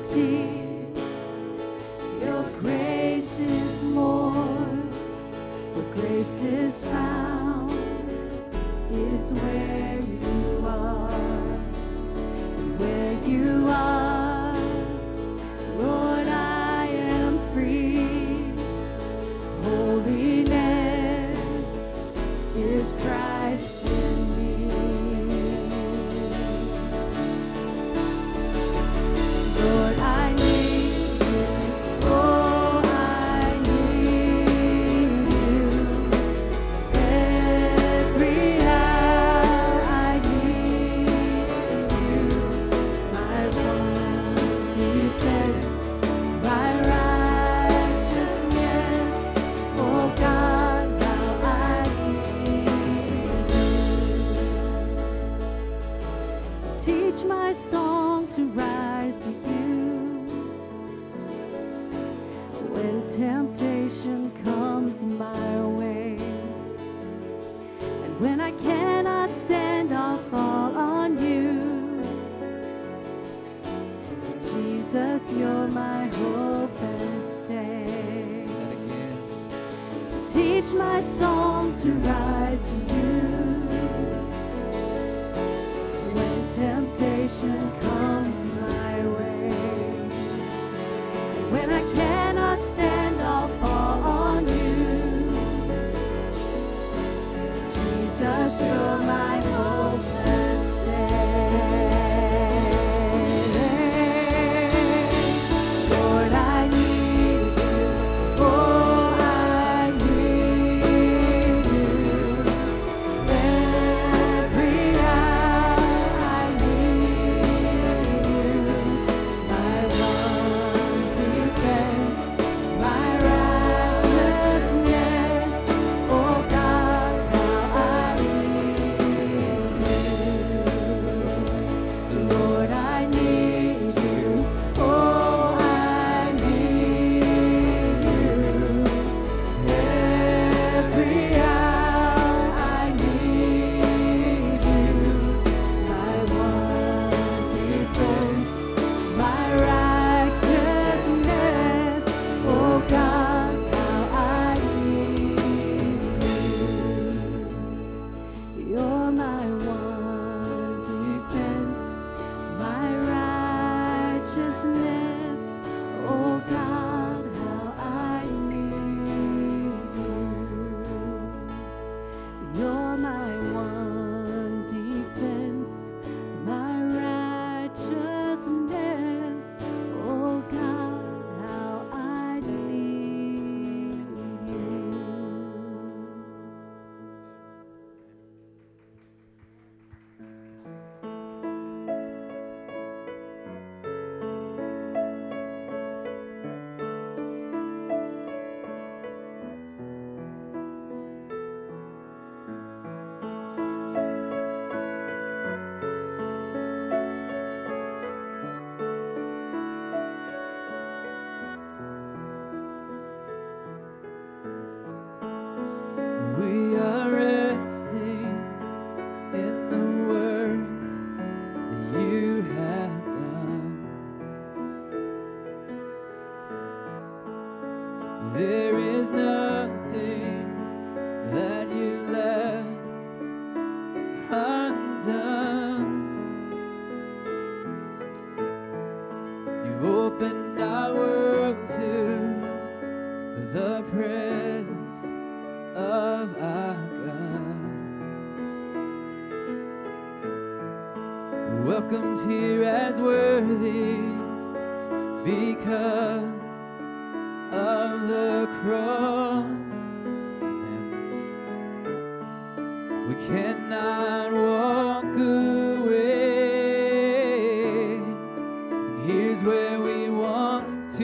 oceans deep. Your grace is more. Where grace is found is where.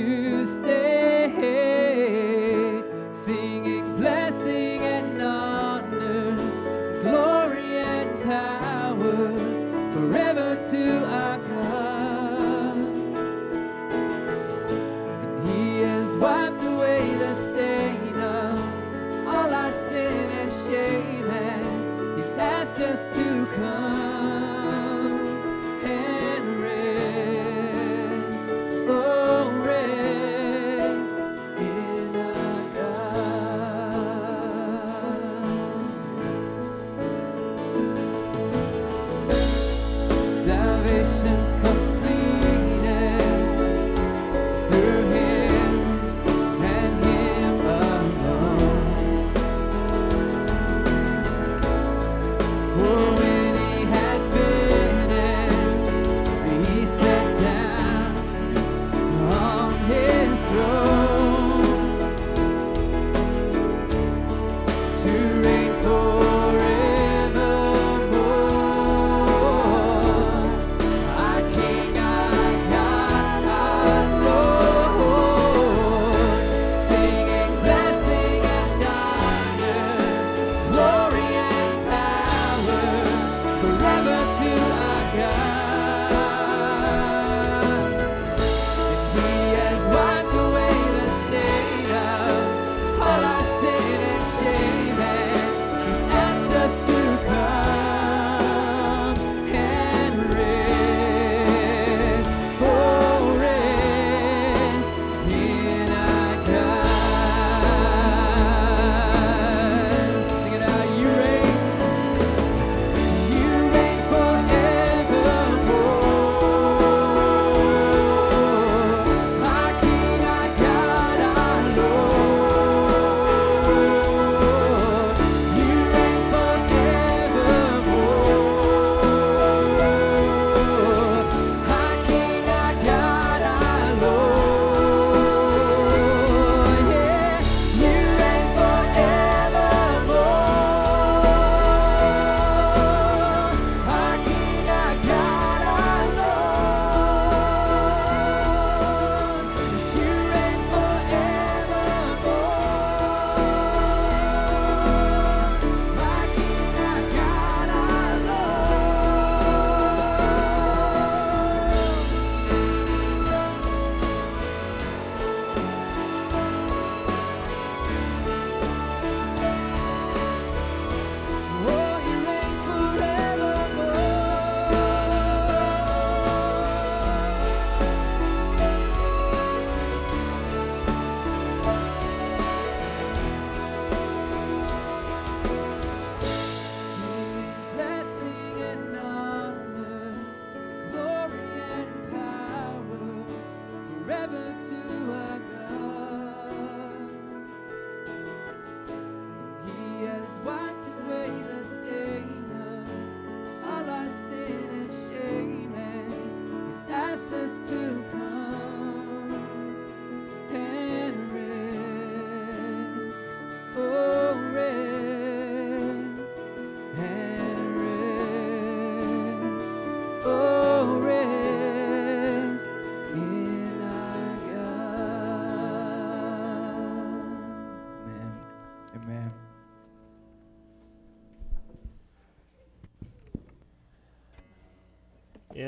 stay.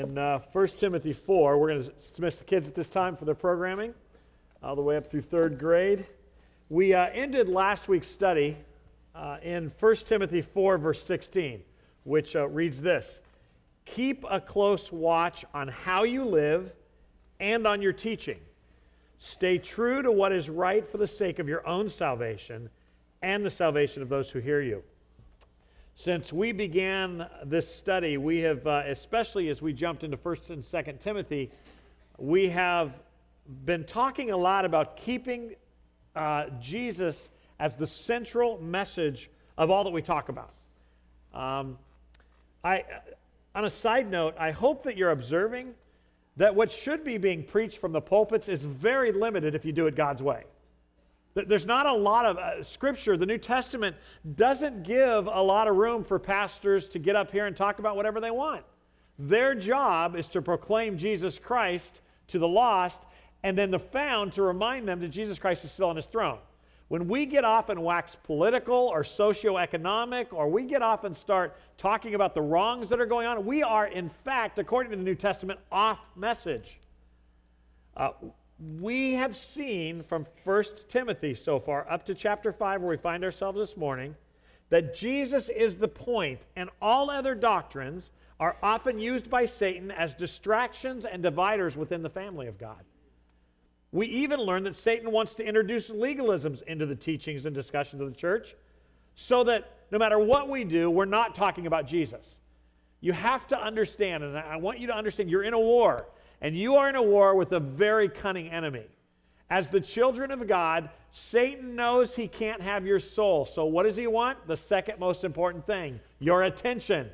In uh, 1 Timothy 4. We're going to dismiss the kids at this time for their programming, all the way up through third grade. We uh, ended last week's study uh, in 1 Timothy 4, verse 16, which uh, reads this Keep a close watch on how you live and on your teaching. Stay true to what is right for the sake of your own salvation and the salvation of those who hear you. Since we began this study, we have, uh, especially as we jumped into 1st and 2nd Timothy, we have been talking a lot about keeping uh, Jesus as the central message of all that we talk about. Um, I, on a side note, I hope that you're observing that what should be being preached from the pulpits is very limited if you do it God's way. There's not a lot of uh, scripture. The New Testament doesn't give a lot of room for pastors to get up here and talk about whatever they want. Their job is to proclaim Jesus Christ to the lost and then the found to remind them that Jesus Christ is still on his throne. When we get off and wax political or socioeconomic, or we get off and start talking about the wrongs that are going on, we are, in fact, according to the New Testament, off message. Uh, we have seen from 1 Timothy so far, up to chapter 5, where we find ourselves this morning, that Jesus is the point, and all other doctrines are often used by Satan as distractions and dividers within the family of God. We even learn that Satan wants to introduce legalisms into the teachings and discussions of the church so that no matter what we do, we're not talking about Jesus. You have to understand, and I want you to understand, you're in a war. And you are in a war with a very cunning enemy. As the children of God, Satan knows he can't have your soul. So, what does he want? The second most important thing your attention.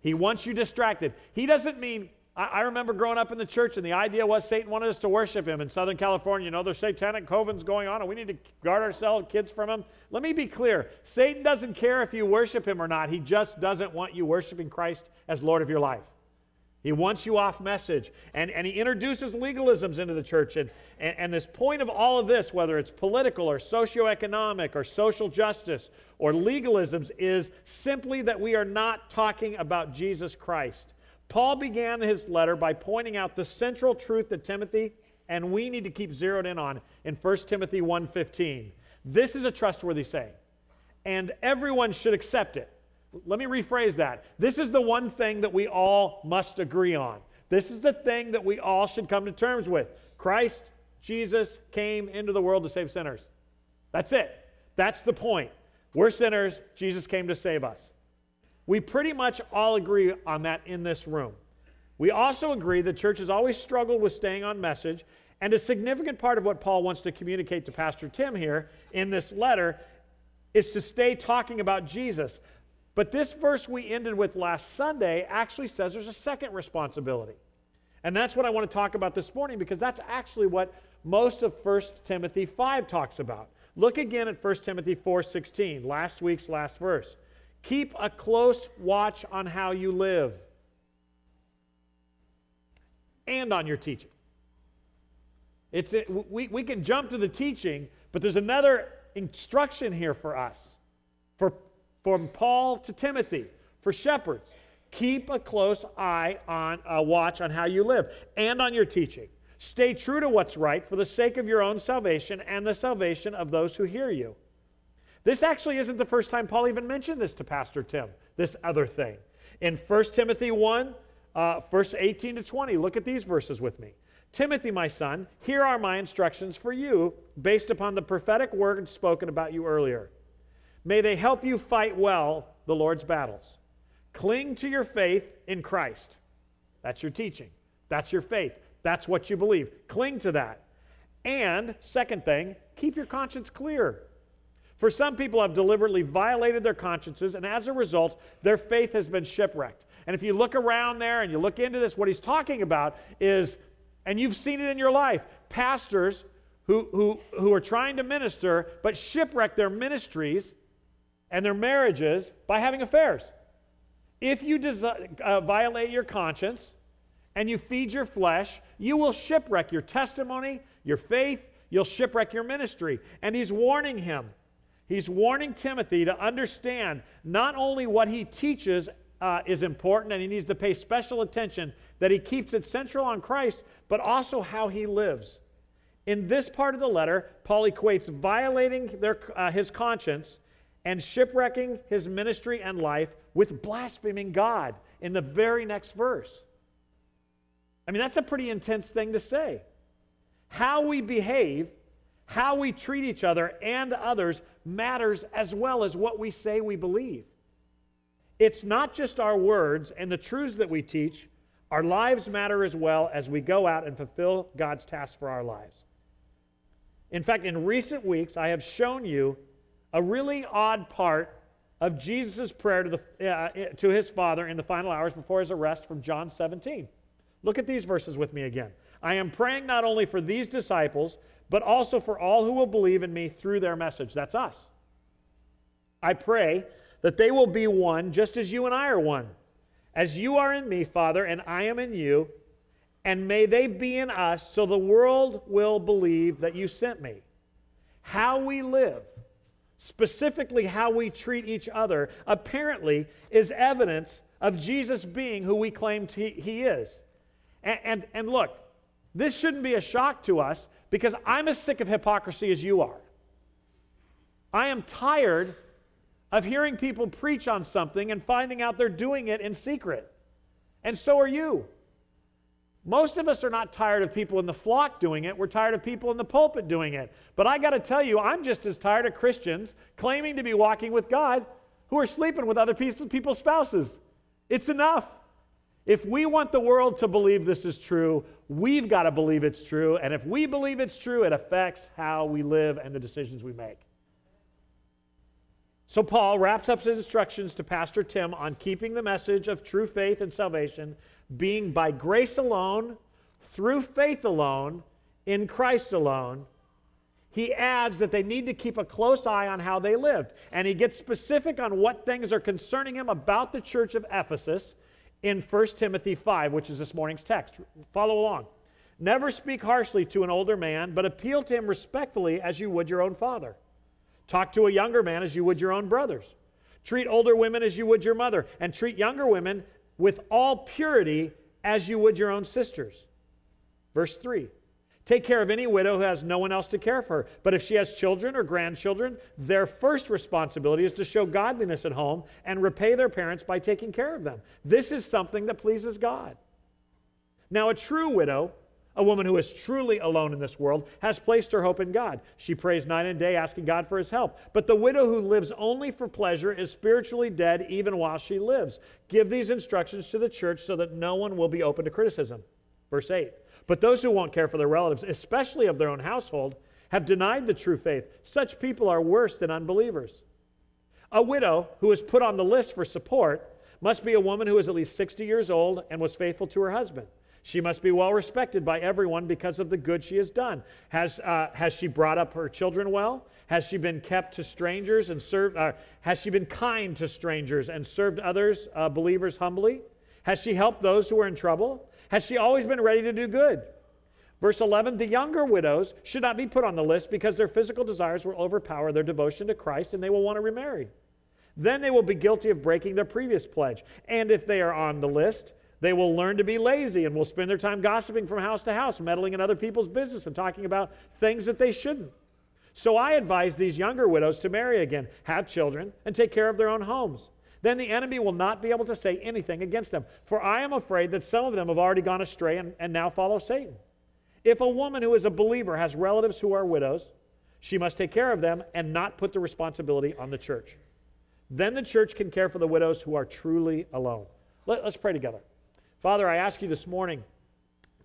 He wants you distracted. He doesn't mean, I, I remember growing up in the church, and the idea was Satan wanted us to worship him in Southern California. You know, there's satanic covens going on, and we need to guard ourselves, kids from him. Let me be clear Satan doesn't care if you worship him or not, he just doesn't want you worshiping Christ as Lord of your life. He wants you off message. And, and he introduces legalisms into the church. And, and, and this point of all of this, whether it's political or socioeconomic or social justice or legalisms, is simply that we are not talking about Jesus Christ. Paul began his letter by pointing out the central truth that Timothy and we need to keep zeroed in on in 1 Timothy 1:15. This is a trustworthy saying, and everyone should accept it. Let me rephrase that. This is the one thing that we all must agree on. This is the thing that we all should come to terms with. Christ, Jesus, came into the world to save sinners. That's it. That's the point. We're sinners. Jesus came to save us. We pretty much all agree on that in this room. We also agree the church has always struggled with staying on message, and a significant part of what Paul wants to communicate to Pastor Tim here in this letter is to stay talking about Jesus. But this verse we ended with last Sunday actually says there's a second responsibility. And that's what I want to talk about this morning because that's actually what most of 1 Timothy 5 talks about. Look again at 1 Timothy 4:16, last week's last verse. Keep a close watch on how you live and on your teaching. It's, we, we can jump to the teaching, but there's another instruction here for us, from Paul to Timothy for shepherds. Keep a close eye on a watch on how you live and on your teaching. Stay true to what's right for the sake of your own salvation and the salvation of those who hear you. This actually isn't the first time Paul even mentioned this to Pastor Tim, this other thing. In 1 Timothy 1, uh, verse 18 to 20, look at these verses with me. Timothy, my son, here are my instructions for you based upon the prophetic word spoken about you earlier. May they help you fight well the Lord's battles. Cling to your faith in Christ. That's your teaching. That's your faith. That's what you believe. Cling to that. And, second thing, keep your conscience clear. For some people have deliberately violated their consciences, and as a result, their faith has been shipwrecked. And if you look around there and you look into this, what he's talking about is, and you've seen it in your life, pastors who, who, who are trying to minister but shipwreck their ministries and their marriages by having affairs. If you uh, violate your conscience and you feed your flesh, you will shipwreck your testimony, your faith, you'll shipwreck your ministry. And he's warning him. He's warning Timothy to understand not only what he teaches uh, is important and he needs to pay special attention, that he keeps it central on Christ, but also how he lives. In this part of the letter, Paul equates violating their, uh, his conscience and shipwrecking his ministry and life with blaspheming God in the very next verse. I mean, that's a pretty intense thing to say. How we behave, how we treat each other and others matters as well as what we say we believe. it's not just our words and the truths that we teach, our lives matter as well as we go out and fulfill God's task for our lives. In fact, in recent weeks, I have shown you a really odd part of Jesus' prayer to, the, uh, to his Father in the final hours before his arrest from John 17. Look at these verses with me again. I am praying not only for these disciples, but also for all who will believe in me through their message. That's us. I pray that they will be one just as you and I are one. As you are in me, Father, and I am in you, and may they be in us so the world will believe that you sent me. How we live, specifically how we treat each other, apparently is evidence of Jesus being who we claim he, he is. And, and, and look, this shouldn't be a shock to us because I'm as sick of hypocrisy as you are. I am tired of hearing people preach on something and finding out they're doing it in secret. And so are you. Most of us are not tired of people in the flock doing it. We're tired of people in the pulpit doing it. But I got to tell you, I'm just as tired of Christians claiming to be walking with God who are sleeping with other people's spouses. It's enough. If we want the world to believe this is true, we've got to believe it's true. And if we believe it's true, it affects how we live and the decisions we make. So, Paul wraps up his instructions to Pastor Tim on keeping the message of true faith and salvation being by grace alone, through faith alone, in Christ alone. He adds that they need to keep a close eye on how they lived. And he gets specific on what things are concerning him about the church of Ephesus in 1 Timothy 5, which is this morning's text. Follow along. Never speak harshly to an older man, but appeal to him respectfully as you would your own father. Talk to a younger man as you would your own brothers. Treat older women as you would your mother, and treat younger women with all purity as you would your own sisters. Verse 3 Take care of any widow who has no one else to care for her. But if she has children or grandchildren, their first responsibility is to show godliness at home and repay their parents by taking care of them. This is something that pleases God. Now, a true widow, a woman who is truly alone in this world, has placed her hope in God. She prays night and day, asking God for his help. But the widow who lives only for pleasure is spiritually dead even while she lives. Give these instructions to the church so that no one will be open to criticism. Verse 8. But those who won't care for their relatives, especially of their own household, have denied the true faith. Such people are worse than unbelievers. A widow who is put on the list for support must be a woman who is at least 60 years old and was faithful to her husband. She must be well respected by everyone because of the good she has done. Has, uh, has she brought up her children well? Has she been kept to strangers and served? Uh, has she been kind to strangers and served others, uh, believers, humbly? Has she helped those who are in trouble? Has she always been ready to do good? Verse 11 The younger widows should not be put on the list because their physical desires will overpower their devotion to Christ and they will want to remarry. Then they will be guilty of breaking their previous pledge. And if they are on the list, they will learn to be lazy and will spend their time gossiping from house to house, meddling in other people's business and talking about things that they shouldn't. So I advise these younger widows to marry again, have children, and take care of their own homes. Then the enemy will not be able to say anything against them. For I am afraid that some of them have already gone astray and, and now follow Satan. If a woman who is a believer has relatives who are widows, she must take care of them and not put the responsibility on the church. Then the church can care for the widows who are truly alone. Let, us pray together. Father, I ask you this morning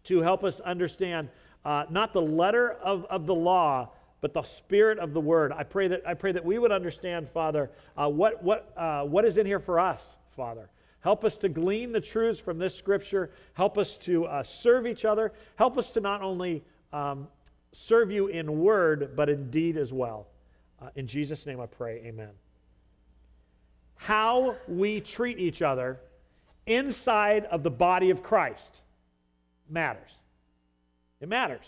to help us understand uh, not the letter of, of the law, but the spirit of the word. I pray that, I pray that we would understand, Father, uh, what, what, uh, what is in here for us, Father. Help us to glean the truths from this scripture. Help us to uh, serve each other. Help us to not only um, serve you in word, but in deed as well. Uh, in Jesus' name I pray, amen. How we treat each other inside of the body of Christ matters. It matters.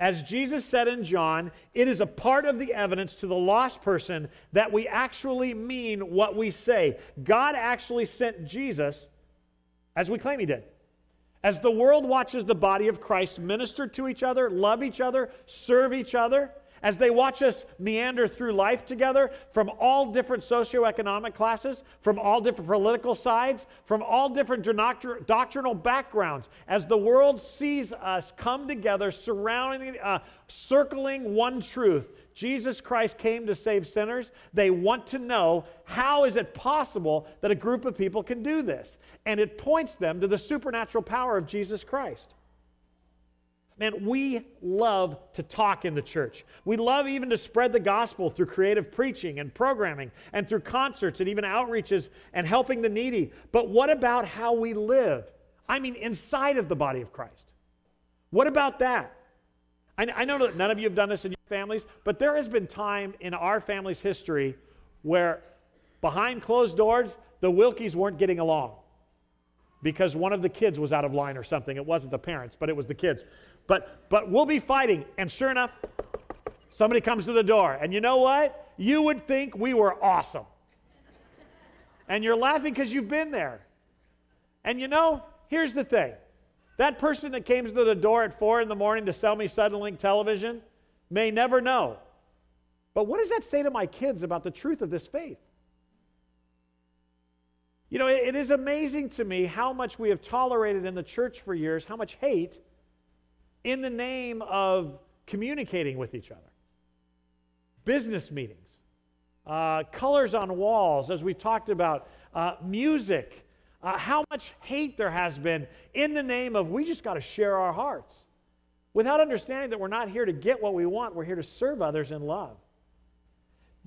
As Jesus said in John, it is a part of the evidence to the lost person that we actually mean what we say. God actually sent Jesus, as we claim he did. As the world watches the body of Christ minister to each other, love each other, serve each other, as they watch us meander through life together from all different socioeconomic classes, from all different political sides, from all different doctrinal backgrounds, as the world sees us come together surrounding, uh, circling one truth Jesus Christ came to save sinners, they want to know how is it possible that a group of people can do this? And it points them to the supernatural power of Jesus Christ. Man, we love to talk in the church. We love even to spread the gospel through creative preaching and programming and through concerts and even outreaches and helping the needy. But what about how we live? I mean, inside of the body of Christ. What about that? I, I know that none of you have done this in your families, but there has been time in our family's history where behind closed doors, the Wilkies weren't getting along because one of the kids was out of line or something. It wasn't the parents, but it was the kids. But but we'll be fighting, and sure enough, somebody comes to the door, and you know what? You would think we were awesome. And you're laughing because you've been there. And you know, here's the thing. That person that came to the door at four in the morning to sell me Suddenlink television may never know. But what does that say to my kids about the truth of this faith? You know, it, it is amazing to me how much we have tolerated in the church for years, how much hate in the name of communicating with each other. Business meetings, uh, colors on walls, as we talked about, uh, music, uh, how much hate there has been in the name of we just got to share our hearts without understanding that we're not here to get what we want, we're here to serve others in love.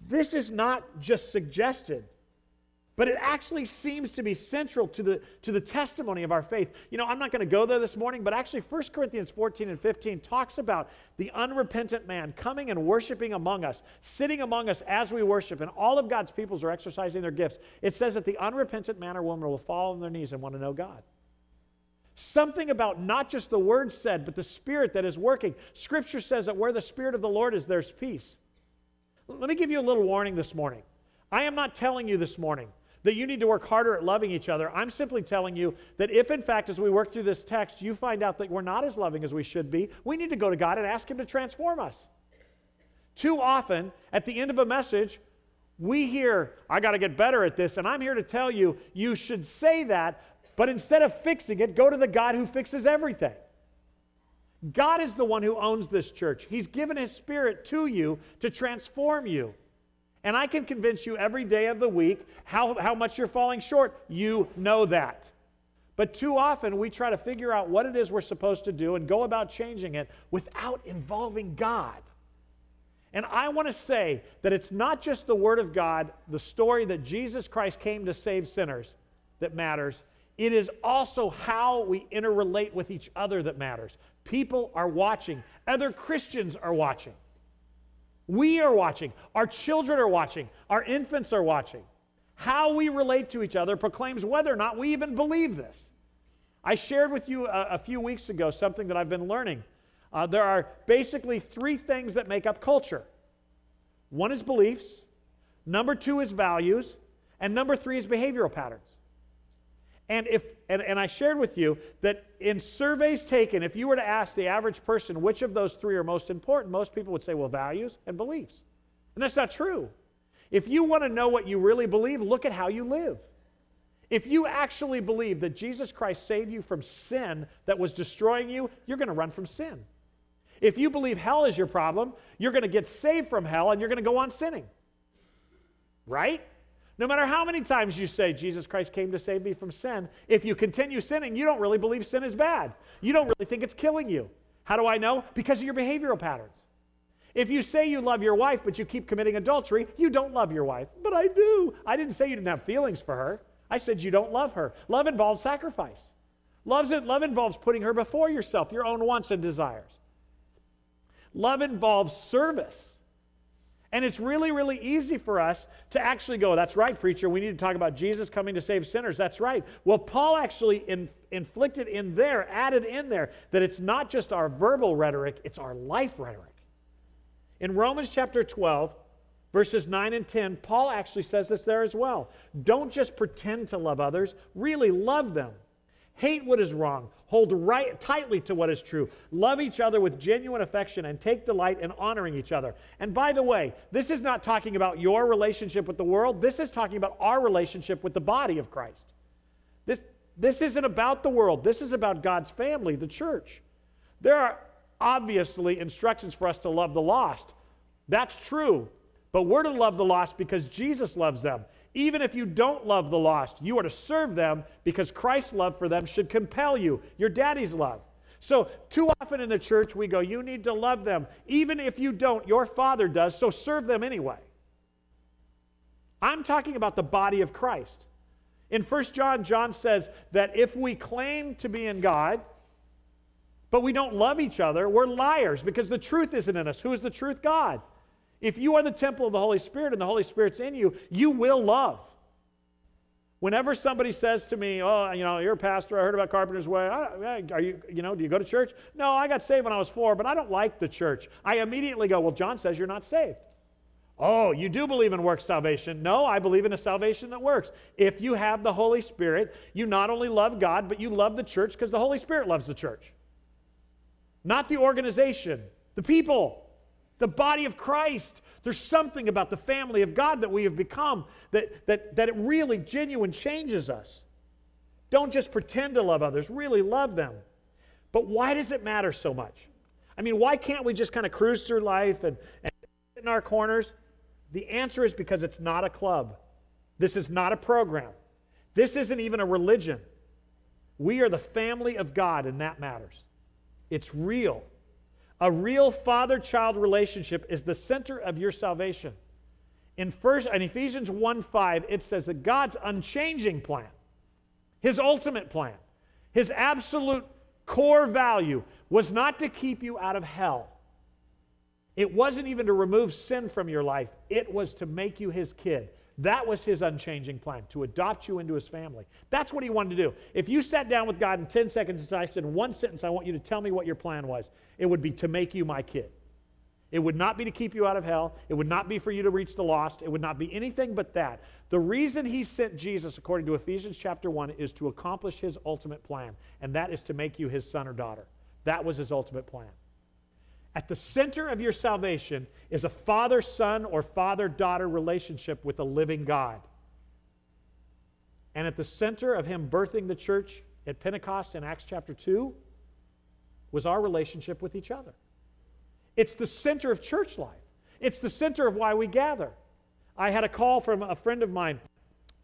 This is not just suggested. But it actually seems to be central to the, to the testimony of our faith. You know, I'm not going to go there this morning, but actually 1 Corinthians 14 and 15 talks about the unrepentant man coming and worshiping among us, sitting among us as we worship, and all of God's peoples are exercising their gifts. It says that the unrepentant man or woman will fall on their knees and want to know God. Something about not just the word said, but the spirit that is working. Scripture says that where the spirit of the Lord is, there's peace. Let me give you a little warning this morning. I am not telling you this morning that you need to work harder at loving each other. I'm simply telling you that if, in fact, as we work through this text, you find out that we're not as loving as we should be, we need to go to God and ask Him to transform us. Too often, at the end of a message, we hear, I got to get better at this, and I'm here to tell you, you should say that, but instead of fixing it, go to the God who fixes everything. God is the one who owns this church. He's given His Spirit to you to transform you. And I can convince you every day of the week how, how much you're falling short. You know that. But too often we try to figure out what it is we're supposed to do and go about changing it without involving God. And I want to say that it's not just the Word of God, the story that Jesus Christ came to save sinners, that matters. It is also how we interrelate with each other that matters. People are watching, other Christians are watching. We are watching. Our children are watching. Our infants are watching. How we relate to each other proclaims whether or not we even believe this. I shared with you a, a few weeks ago something that I've been learning. Uh, there are basically three things that make up culture one is beliefs, number two is values, and number three is behavioral patterns. And if and, and I shared with you that in surveys taken, if you were to ask the average person which of those three are most important, most people would say, well, values and beliefs. And that's not true. If you want to know what you really believe, look at how you live. If you actually believe that Jesus Christ saved you from sin that was destroying you, you're going to run from sin. If you believe hell is your problem, you're going to get saved from hell and you're going to go on sinning. Right? No matter how many times you say, Jesus Christ came to save me from sin, if you continue sinning, you don't really believe sin is bad. You don't really think it's killing you. How do I know? Because of your behavioral patterns. If you say you love your wife, but you keep committing adultery, you don't love your wife. But I do. I didn't say you didn't have feelings for her. I said you don't love her. Love involves sacrifice. Love's, love involves putting her before yourself, your own wants and desires. Love involves service. And it's really, really easy for us to actually go, that's right, preacher, we need to talk about Jesus coming to save sinners. That's right. Well, Paul actually in, inflicted in there, added in there, that it's not just our verbal rhetoric, it's our life rhetoric. In Romans chapter 12, verses 9 and 10, Paul actually says this there as well. Don't just pretend to love others, really love them. Hate what is wrong. Hold right, tightly to what is true. Love each other with genuine affection and take delight in honoring each other. And by the way, this is not talking about your relationship with the world. This is talking about our relationship with the body of Christ. This, this isn't about the world. This is about God's family, the church. There are obviously instructions for us to love the lost. That's true. But we're to love the lost because Jesus loves them. Even if you don't love the lost, you are to serve them because Christ's love for them should compel you, your daddy's love. So, too often in the church, we go, You need to love them. Even if you don't, your father does, so serve them anyway. I'm talking about the body of Christ. In 1 John, John says that if we claim to be in God, but we don't love each other, we're liars because the truth isn't in us. Who is the truth? God. If you are the temple of the Holy Spirit and the Holy Spirit's in you, you will love. Whenever somebody says to me, "Oh, you know, you're a pastor. I heard about Carpenter's Way. Are you, you know, do you go to church?" No, I got saved when I was four, but I don't like the church. I immediately go, "Well, John says you're not saved." Oh, you do believe in work salvation? No, I believe in a salvation that works. If you have the Holy Spirit, you not only love God, but you love the church because the Holy Spirit loves the church. Not the organization, the people. The body of Christ. There's something about the family of God that we have become that, that, that it really genuine changes us. Don't just pretend to love others, really love them. But why does it matter so much? I mean, why can't we just kind of cruise through life and, and sit in our corners? The answer is because it's not a club. This is not a program. This isn't even a religion. We are the family of God, and that matters. It's real. A real father child relationship is the center of your salvation. In, first, in Ephesians 1 5, it says that God's unchanging plan, his ultimate plan, his absolute core value was not to keep you out of hell. It wasn't even to remove sin from your life, it was to make you his kid. That was his unchanging plan, to adopt you into his family. That's what he wanted to do. If you sat down with God in 10 seconds and I said, in one sentence, I want you to tell me what your plan was, it would be to make you my kid. It would not be to keep you out of hell. It would not be for you to reach the lost. It would not be anything but that. The reason he sent Jesus, according to Ephesians chapter 1, is to accomplish his ultimate plan, and that is to make you his son or daughter. That was his ultimate plan. At the center of your salvation is a father son or father daughter relationship with a living God. And at the center of him birthing the church at Pentecost in Acts chapter 2 was our relationship with each other. It's the center of church life, it's the center of why we gather. I had a call from a friend of mine.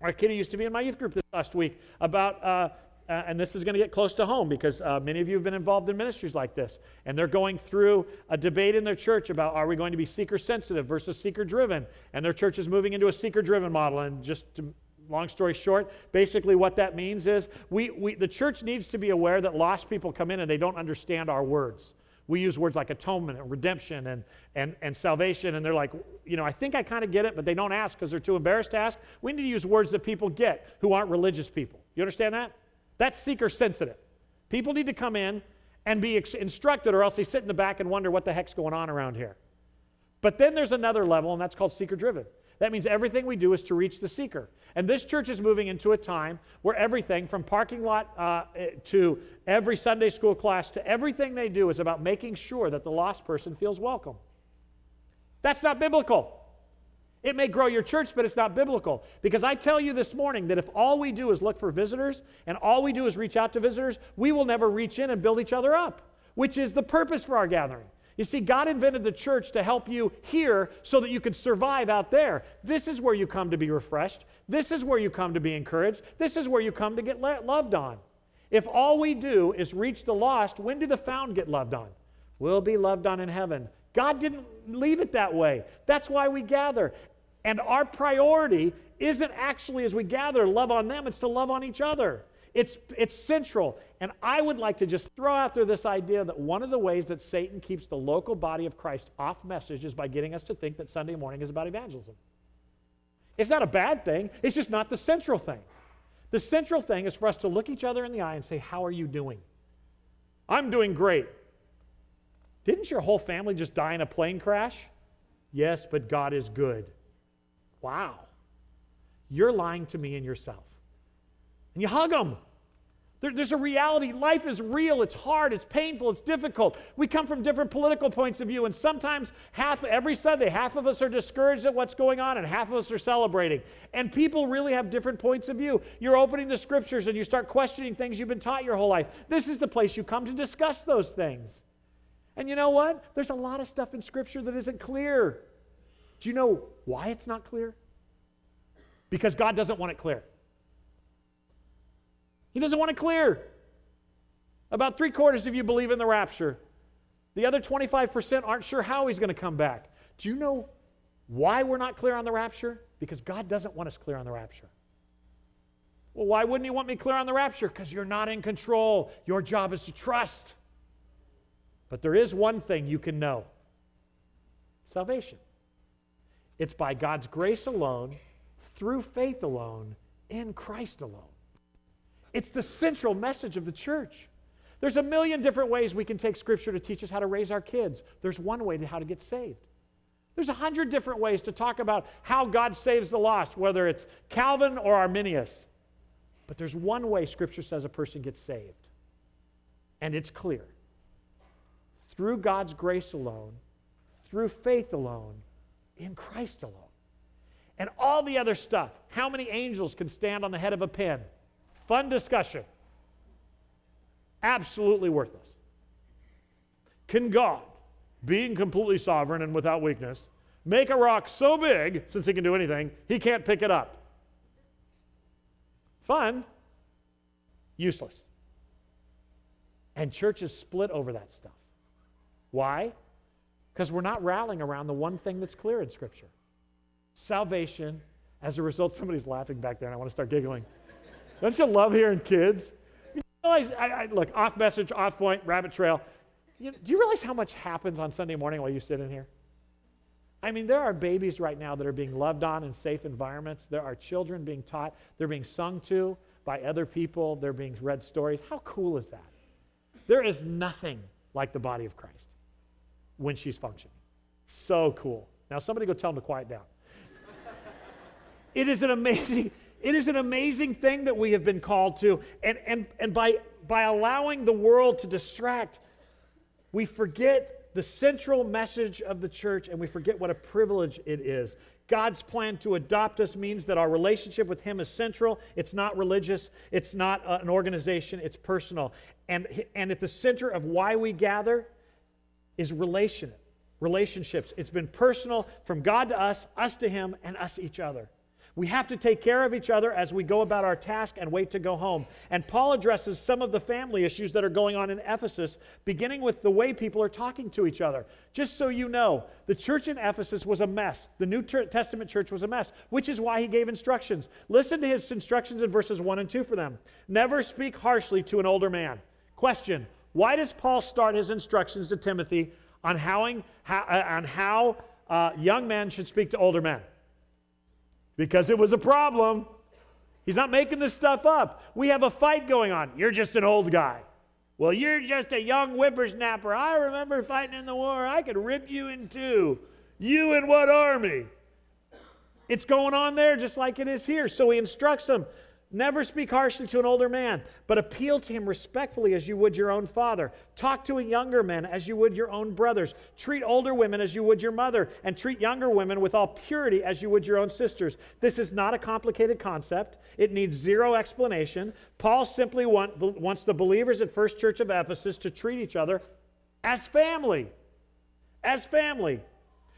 Our kid who used to be in my youth group this last week about uh, uh, and this is going to get close to home because uh, many of you have been involved in ministries like this. And they're going through a debate in their church about are we going to be seeker sensitive versus seeker driven? And their church is moving into a seeker driven model. And just to, long story short, basically what that means is we, we, the church needs to be aware that lost people come in and they don't understand our words. We use words like atonement and redemption and, and, and salvation, and they're like, you know, I think I kind of get it, but they don't ask because they're too embarrassed to ask. We need to use words that people get who aren't religious people. You understand that? That's seeker sensitive. People need to come in and be instructed, or else they sit in the back and wonder what the heck's going on around here. But then there's another level, and that's called seeker driven. That means everything we do is to reach the seeker. And this church is moving into a time where everything from parking lot uh, eh, to every Sunday school class to everything they do is about making sure that the lost person feels welcome. That's not biblical. It may grow your church, but it's not biblical. Because I tell you this morning that if all we do is look for visitors and all we do is reach out to visitors, we will never reach in and build each other up, which is the purpose for our gathering. You see, God invented the church to help you here so that you could survive out there. This is where you come to be refreshed. This is where you come to be encouraged. This is where you come to get loved on. If all we do is reach the lost, when do the found get loved on? We'll be loved on in heaven. God didn't leave it that way. That's why we gather. And our priority isn't actually, as we gather, love on them, it's to love on each other. It's, it's central. And I would like to just throw out there this idea that one of the ways that Satan keeps the local body of Christ off message is by getting us to think that Sunday morning is about evangelism. It's not a bad thing, it's just not the central thing. The central thing is for us to look each other in the eye and say, How are you doing? I'm doing great. Didn't your whole family just die in a plane crash? Yes, but God is good. Wow, you're lying to me and yourself. And you hug them. There, there's a reality. Life is real. It's hard. It's painful. It's difficult. We come from different political points of view, and sometimes half every Sunday, half of us are discouraged at what's going on, and half of us are celebrating. And people really have different points of view. You're opening the scriptures and you start questioning things you've been taught your whole life. This is the place you come to discuss those things. And you know what? There's a lot of stuff in scripture that isn't clear. Do you know why it's not clear? Because God doesn't want it clear. He doesn't want it clear. About three quarters of you believe in the rapture. The other 25% aren't sure how he's going to come back. Do you know why we're not clear on the rapture? Because God doesn't want us clear on the rapture. Well, why wouldn't He want me clear on the rapture? Because you're not in control. Your job is to trust. But there is one thing you can know salvation. It's by God's grace alone, through faith alone, in Christ alone. It's the central message of the church. There's a million different ways we can take Scripture to teach us how to raise our kids. There's one way to how to get saved. There's a hundred different ways to talk about how God saves the lost, whether it's Calvin or Arminius. But there's one way Scripture says a person gets saved, and it's clear through God's grace alone, through faith alone, in Christ alone. And all the other stuff, how many angels can stand on the head of a pin? Fun discussion. Absolutely worthless. Can God, being completely sovereign and without weakness, make a rock so big, since he can do anything, he can't pick it up? Fun, useless. And churches split over that stuff. Why? Because we're not rallying around the one thing that's clear in Scripture salvation. As a result, somebody's laughing back there, and I want to start giggling. Don't you love hearing kids? You realize, I, I, look, off message, off point, rabbit trail. You, do you realize how much happens on Sunday morning while you sit in here? I mean, there are babies right now that are being loved on in safe environments. There are children being taught. They're being sung to by other people. They're being read stories. How cool is that? There is nothing like the body of Christ when she's functioning. So cool. Now, somebody go tell them to quiet down. it is an amazing. It is an amazing thing that we have been called to. And, and, and by, by allowing the world to distract, we forget the central message of the church and we forget what a privilege it is. God's plan to adopt us means that our relationship with Him is central. It's not religious, it's not uh, an organization, it's personal. And, and at the center of why we gather is relation, relationships. It's been personal from God to us, us to Him, and us each other. We have to take care of each other as we go about our task and wait to go home. And Paul addresses some of the family issues that are going on in Ephesus, beginning with the way people are talking to each other. Just so you know, the church in Ephesus was a mess. The New Testament church was a mess, which is why he gave instructions. Listen to his instructions in verses 1 and 2 for them. Never speak harshly to an older man. Question Why does Paul start his instructions to Timothy on how, uh, on how uh, young men should speak to older men? Because it was a problem. He's not making this stuff up. We have a fight going on. You're just an old guy. Well, you're just a young whippersnapper. I remember fighting in the war. I could rip you in two. You in what army? It's going on there just like it is here. So he instructs them Never speak harshly to an older man, but appeal to him respectfully as you would your own father. Talk to a younger man as you would your own brothers. Treat older women as you would your mother, and treat younger women with all purity as you would your own sisters. This is not a complicated concept. It needs zero explanation. Paul simply want, wants the believers at First Church of Ephesus to treat each other as family. As family.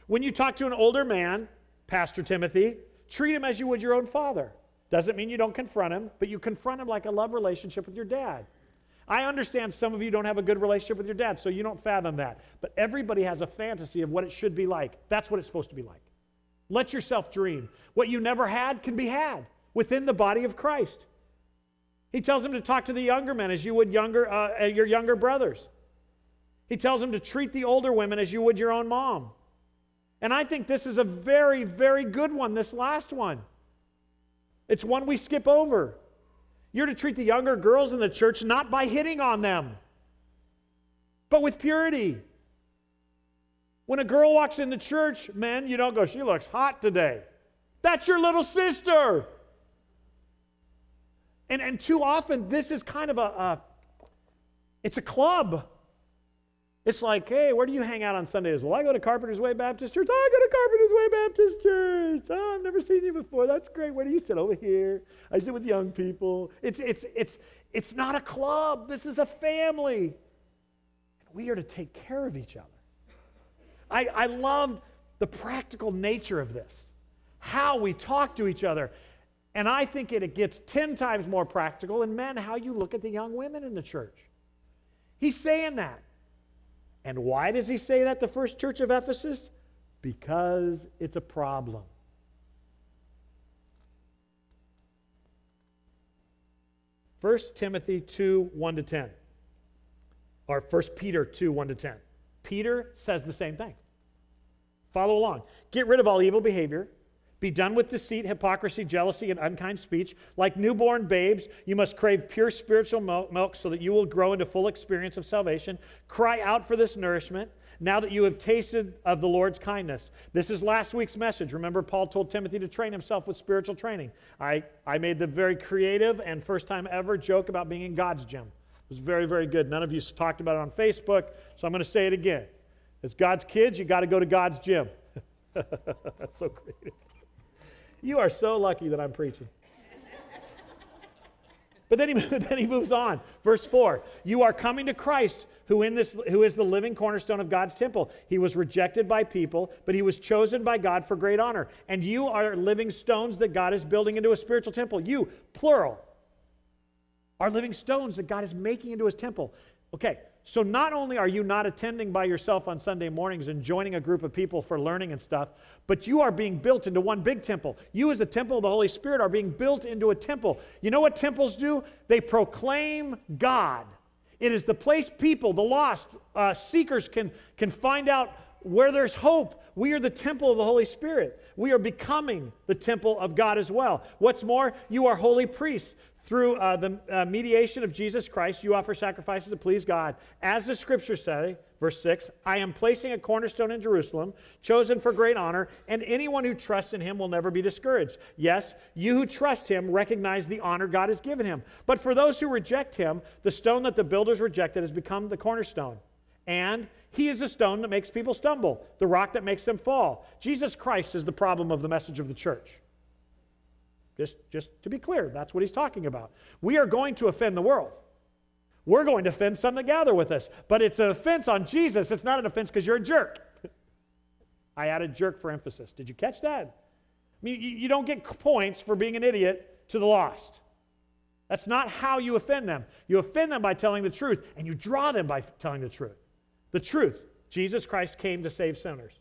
When you talk to an older man, Pastor Timothy, treat him as you would your own father. Doesn't mean you don't confront him, but you confront him like a love relationship with your dad. I understand some of you don't have a good relationship with your dad, so you don't fathom that. But everybody has a fantasy of what it should be like. That's what it's supposed to be like. Let yourself dream. What you never had can be had within the body of Christ. He tells him to talk to the younger men as you would younger, uh, uh your younger brothers. He tells him to treat the older women as you would your own mom. And I think this is a very, very good one, this last one. It's one we skip over. You're to treat the younger girls in the church not by hitting on them, but with purity. When a girl walks in the church, men, you don't go, she looks hot today. That's your little sister. And, and too often, this is kind of a, a it's a club. It's like, hey, where do you hang out on Sundays? Well, I go to Carpenter's Way Baptist Church. I go to Carpenter's Way Baptist Church. Oh, I've never seen you before. That's great. Where do you sit? Over here. I sit with young people. It's, it's, it's, it's not a club. This is a family. We are to take care of each other. I, I love the practical nature of this, how we talk to each other. And I think it, it gets 10 times more practical in men how you look at the young women in the church. He's saying that. And why does he say that, the first church of Ephesus? Because it's a problem. First Timothy 2 1 to 10, or First Peter 2 1 to 10. Peter says the same thing. Follow along. Get rid of all evil behavior. Be done with deceit, hypocrisy, jealousy, and unkind speech. Like newborn babes, you must crave pure spiritual milk so that you will grow into full experience of salvation. Cry out for this nourishment now that you have tasted of the Lord's kindness. This is last week's message. Remember, Paul told Timothy to train himself with spiritual training. I, I made the very creative and first time ever joke about being in God's gym. It was very, very good. None of you talked about it on Facebook, so I'm going to say it again. As God's kids, you got to go to God's gym. That's so creative. You are so lucky that I'm preaching. But then he, then he moves on. Verse 4 You are coming to Christ, who, in this, who is the living cornerstone of God's temple. He was rejected by people, but he was chosen by God for great honor. And you are living stones that God is building into a spiritual temple. You, plural, are living stones that God is making into his temple. Okay, so not only are you not attending by yourself on Sunday mornings and joining a group of people for learning and stuff, but you are being built into one big temple. You, as the temple of the Holy Spirit, are being built into a temple. You know what temples do? They proclaim God. It is the place people, the lost, uh, seekers can, can find out where there's hope. We are the temple of the Holy Spirit. We are becoming the temple of God as well. What's more, you are holy priests. Through uh, the uh, mediation of Jesus Christ, you offer sacrifices to please God. As the scriptures say, verse 6, I am placing a cornerstone in Jerusalem, chosen for great honor, and anyone who trusts in him will never be discouraged. Yes, you who trust him recognize the honor God has given him. But for those who reject him, the stone that the builders rejected has become the cornerstone. And he is the stone that makes people stumble, the rock that makes them fall. Jesus Christ is the problem of the message of the church. Just, just to be clear, that's what he's talking about. We are going to offend the world. We're going to offend some that gather with us. But it's an offense on Jesus. It's not an offense because you're a jerk. I added jerk for emphasis. Did you catch that? I mean, you, you don't get points for being an idiot to the lost. That's not how you offend them. You offend them by telling the truth, and you draw them by telling the truth. The truth Jesus Christ came to save sinners.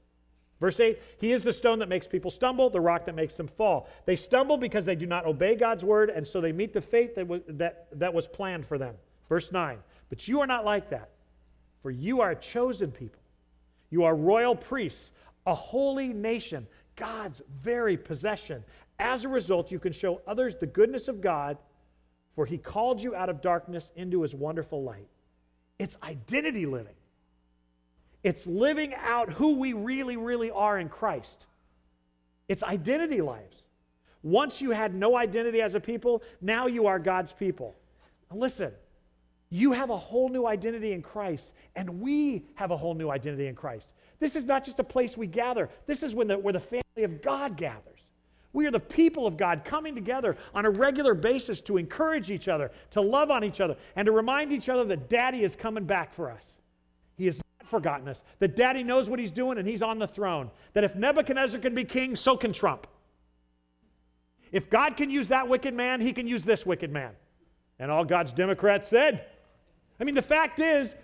Verse 8, He is the stone that makes people stumble, the rock that makes them fall. They stumble because they do not obey God's word, and so they meet the fate that was, that, that was planned for them. Verse 9, But you are not like that, for you are a chosen people. You are royal priests, a holy nation, God's very possession. As a result, you can show others the goodness of God, for He called you out of darkness into His wonderful light. It's identity living. It's living out who we really, really are in Christ. It's identity lives. Once you had no identity as a people, now you are God's people. Now listen, you have a whole new identity in Christ, and we have a whole new identity in Christ. This is not just a place we gather, this is when the, where the family of God gathers. We are the people of God coming together on a regular basis to encourage each other, to love on each other, and to remind each other that Daddy is coming back for us. He is forgotten us. That daddy knows what he's doing and he's on the throne. That if Nebuchadnezzar can be king, so can Trump. If God can use that wicked man, he can use this wicked man. And all God's Democrats said. I mean, the fact is,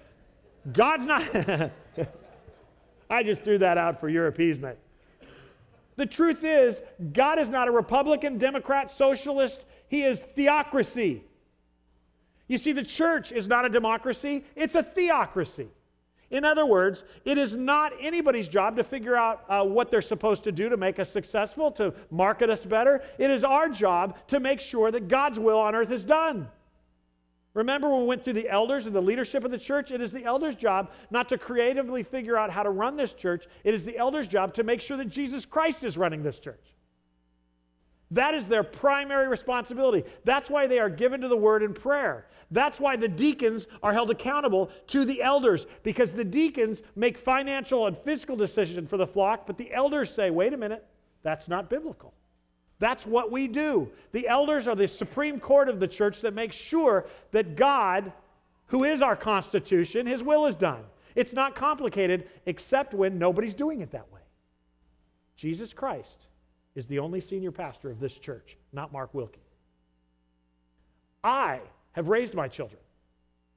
God's not. I just threw that out for your appeasement. The truth is, God is not a Republican, Democrat, socialist. He is theocracy. You see, the church is not a democracy, it's a theocracy. In other words, it is not anybody's job to figure out uh, what they're supposed to do to make us successful, to market us better. It is our job to make sure that God's will on earth is done. Remember when we went through the elders and the leadership of the church? It is the elders' job not to creatively figure out how to run this church. It is the elders' job to make sure that Jesus Christ is running this church. That is their primary responsibility. That's why they are given to the word in prayer. That's why the deacons are held accountable to the elders, because the deacons make financial and physical decisions for the flock, but the elders say, wait a minute, that's not biblical. That's what we do. The elders are the supreme court of the church that makes sure that God, who is our constitution, his will is done. It's not complicated except when nobody's doing it that way. Jesus Christ is the only senior pastor of this church, not Mark Wilkie. I have raised my children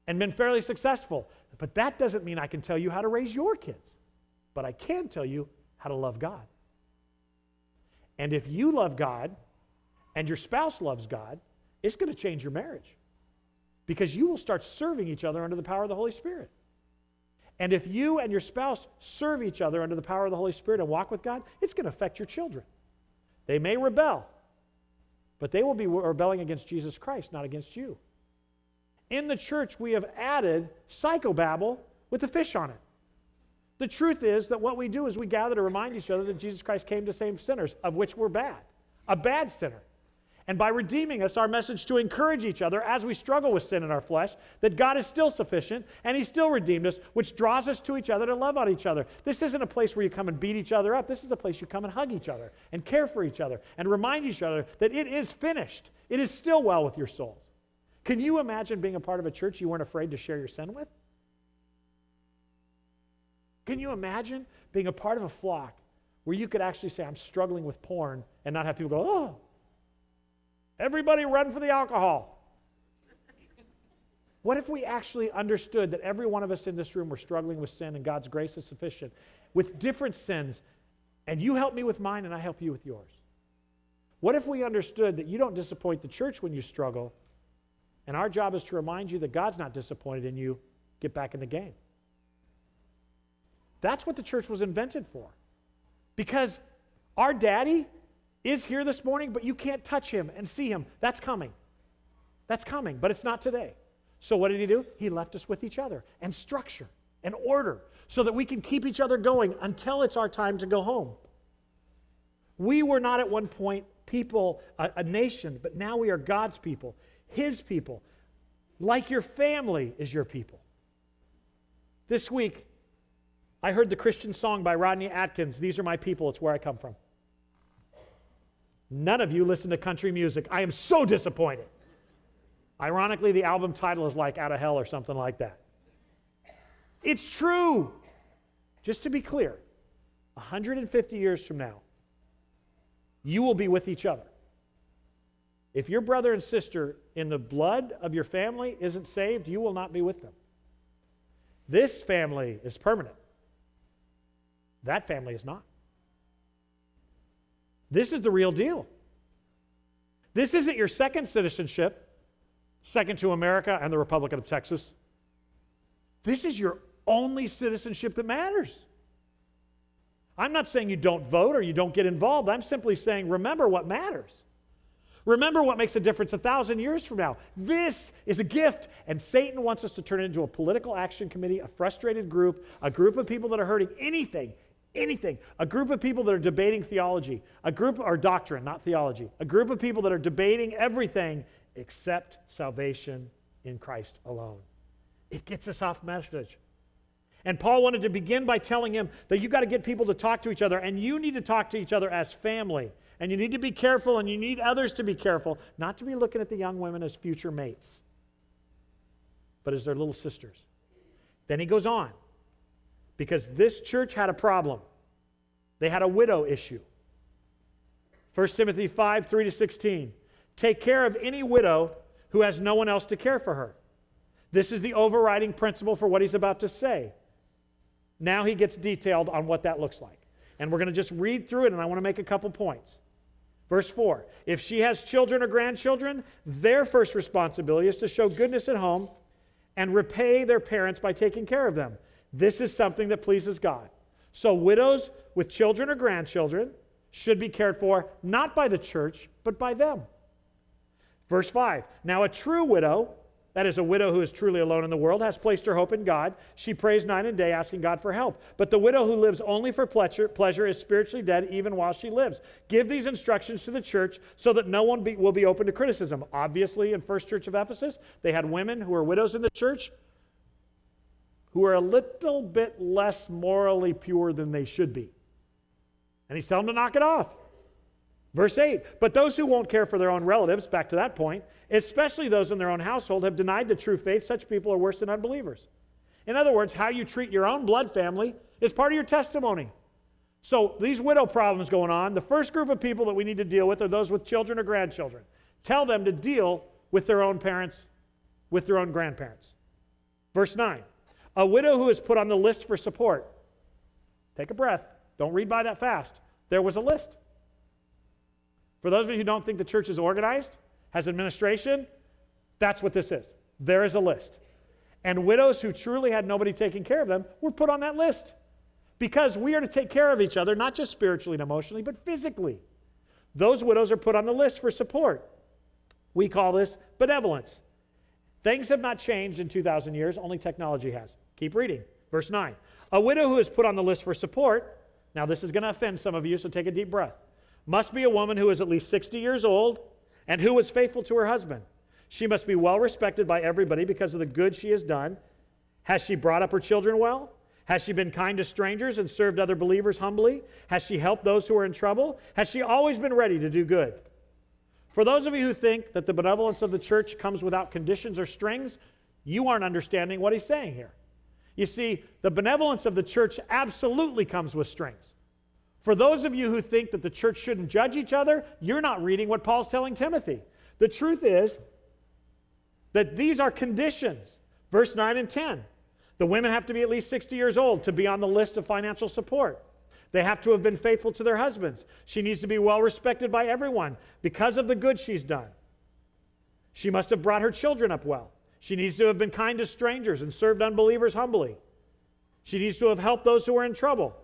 and been fairly successful, but that doesn't mean I can tell you how to raise your kids. But I can tell you how to love God. And if you love God and your spouse loves God, it's going to change your marriage because you will start serving each other under the power of the Holy Spirit. And if you and your spouse serve each other under the power of the Holy Spirit and walk with God, it's going to affect your children. They may rebel, but they will be rebelling against Jesus Christ, not against you. In the church, we have added psychobabble with a fish on it. The truth is that what we do is we gather to remind each other that Jesus Christ came to save sinners, of which we're bad, a bad sinner. And by redeeming us, our message to encourage each other as we struggle with sin in our flesh, that God is still sufficient and He still redeemed us, which draws us to each other to love on each other. This isn't a place where you come and beat each other up. This is a place you come and hug each other and care for each other and remind each other that it is finished. It is still well with your souls. Can you imagine being a part of a church you weren't afraid to share your sin with? Can you imagine being a part of a flock where you could actually say, I'm struggling with porn, and not have people go, oh, everybody run for the alcohol? What if we actually understood that every one of us in this room were struggling with sin and God's grace is sufficient with different sins, and you help me with mine and I help you with yours? What if we understood that you don't disappoint the church when you struggle, and our job is to remind you that God's not disappointed in you? Get back in the game. That's what the church was invented for. Because our daddy is here this morning, but you can't touch him and see him. That's coming. That's coming, but it's not today. So what did he do? He left us with each other and structure and order so that we can keep each other going until it's our time to go home. We were not at one point people, a, a nation, but now we are God's people, his people. Like your family is your people. This week, I heard the Christian song by Rodney Atkins, These Are My People, It's Where I Come From. None of you listen to country music. I am so disappointed. Ironically, the album title is like Out of Hell or something like that. It's true. Just to be clear, 150 years from now, you will be with each other. If your brother and sister in the blood of your family isn't saved, you will not be with them. This family is permanent. That family is not. This is the real deal. This isn't your second citizenship, second to America and the Republic of Texas. This is your only citizenship that matters. I'm not saying you don't vote or you don't get involved. I'm simply saying remember what matters. Remember what makes a difference a thousand years from now. This is a gift, and Satan wants us to turn it into a political action committee, a frustrated group, a group of people that are hurting anything, anything. A group of people that are debating theology, a group, or doctrine, not theology, a group of people that are debating everything except salvation in Christ alone. It gets us off message. And Paul wanted to begin by telling him that you got to get people to talk to each other, and you need to talk to each other as family. And you need to be careful, and you need others to be careful, not to be looking at the young women as future mates, but as their little sisters. Then he goes on because this church had a problem. They had a widow issue. 1 Timothy 5 3 to 16. Take care of any widow who has no one else to care for her. This is the overriding principle for what he's about to say. Now he gets detailed on what that looks like. And we're going to just read through it, and I want to make a couple points. Verse 4 If she has children or grandchildren, their first responsibility is to show goodness at home and repay their parents by taking care of them. This is something that pleases God. So, widows with children or grandchildren should be cared for not by the church, but by them. Verse 5 Now, a true widow, that is, a widow who is truly alone in the world, has placed her hope in God. She prays night and day, asking God for help. But the widow who lives only for pleasure, pleasure is spiritually dead even while she lives. Give these instructions to the church so that no one be, will be open to criticism. Obviously, in First Church of Ephesus, they had women who were widows in the church who are a little bit less morally pure than they should be. And he's telling them to knock it off. Verse 8, but those who won't care for their own relatives, back to that point, especially those in their own household, have denied the true faith. Such people are worse than unbelievers. In other words, how you treat your own blood family is part of your testimony. So these widow problems going on. The first group of people that we need to deal with are those with children or grandchildren. Tell them to deal with their own parents, with their own grandparents. Verse 9 A widow who is put on the list for support. Take a breath. Don't read by that fast. There was a list. For those of you who don't think the church is organized, has administration, that's what this is. There is a list. And widows who truly had nobody taking care of them were put on that list. Because we are to take care of each other, not just spiritually and emotionally, but physically. Those widows are put on the list for support. We call this benevolence. Things have not changed in 2,000 years, only technology has. Keep reading. Verse 9. A widow who is put on the list for support, now this is going to offend some of you, so take a deep breath, must be a woman who is at least 60 years old and who was faithful to her husband. She must be well respected by everybody because of the good she has done. Has she brought up her children well? Has she been kind to strangers and served other believers humbly? Has she helped those who are in trouble? Has she always been ready to do good? For those of you who think that the benevolence of the church comes without conditions or strings, you aren't understanding what he's saying here. You see, the benevolence of the church absolutely comes with strings. For those of you who think that the church shouldn't judge each other, you're not reading what Paul's telling Timothy. The truth is that these are conditions. Verse 9 and 10. The women have to be at least 60 years old to be on the list of financial support. They have to have been faithful to their husbands. She needs to be well respected by everyone because of the good she's done. She must have brought her children up well. She needs to have been kind to strangers and served unbelievers humbly. She needs to have helped those who are in trouble.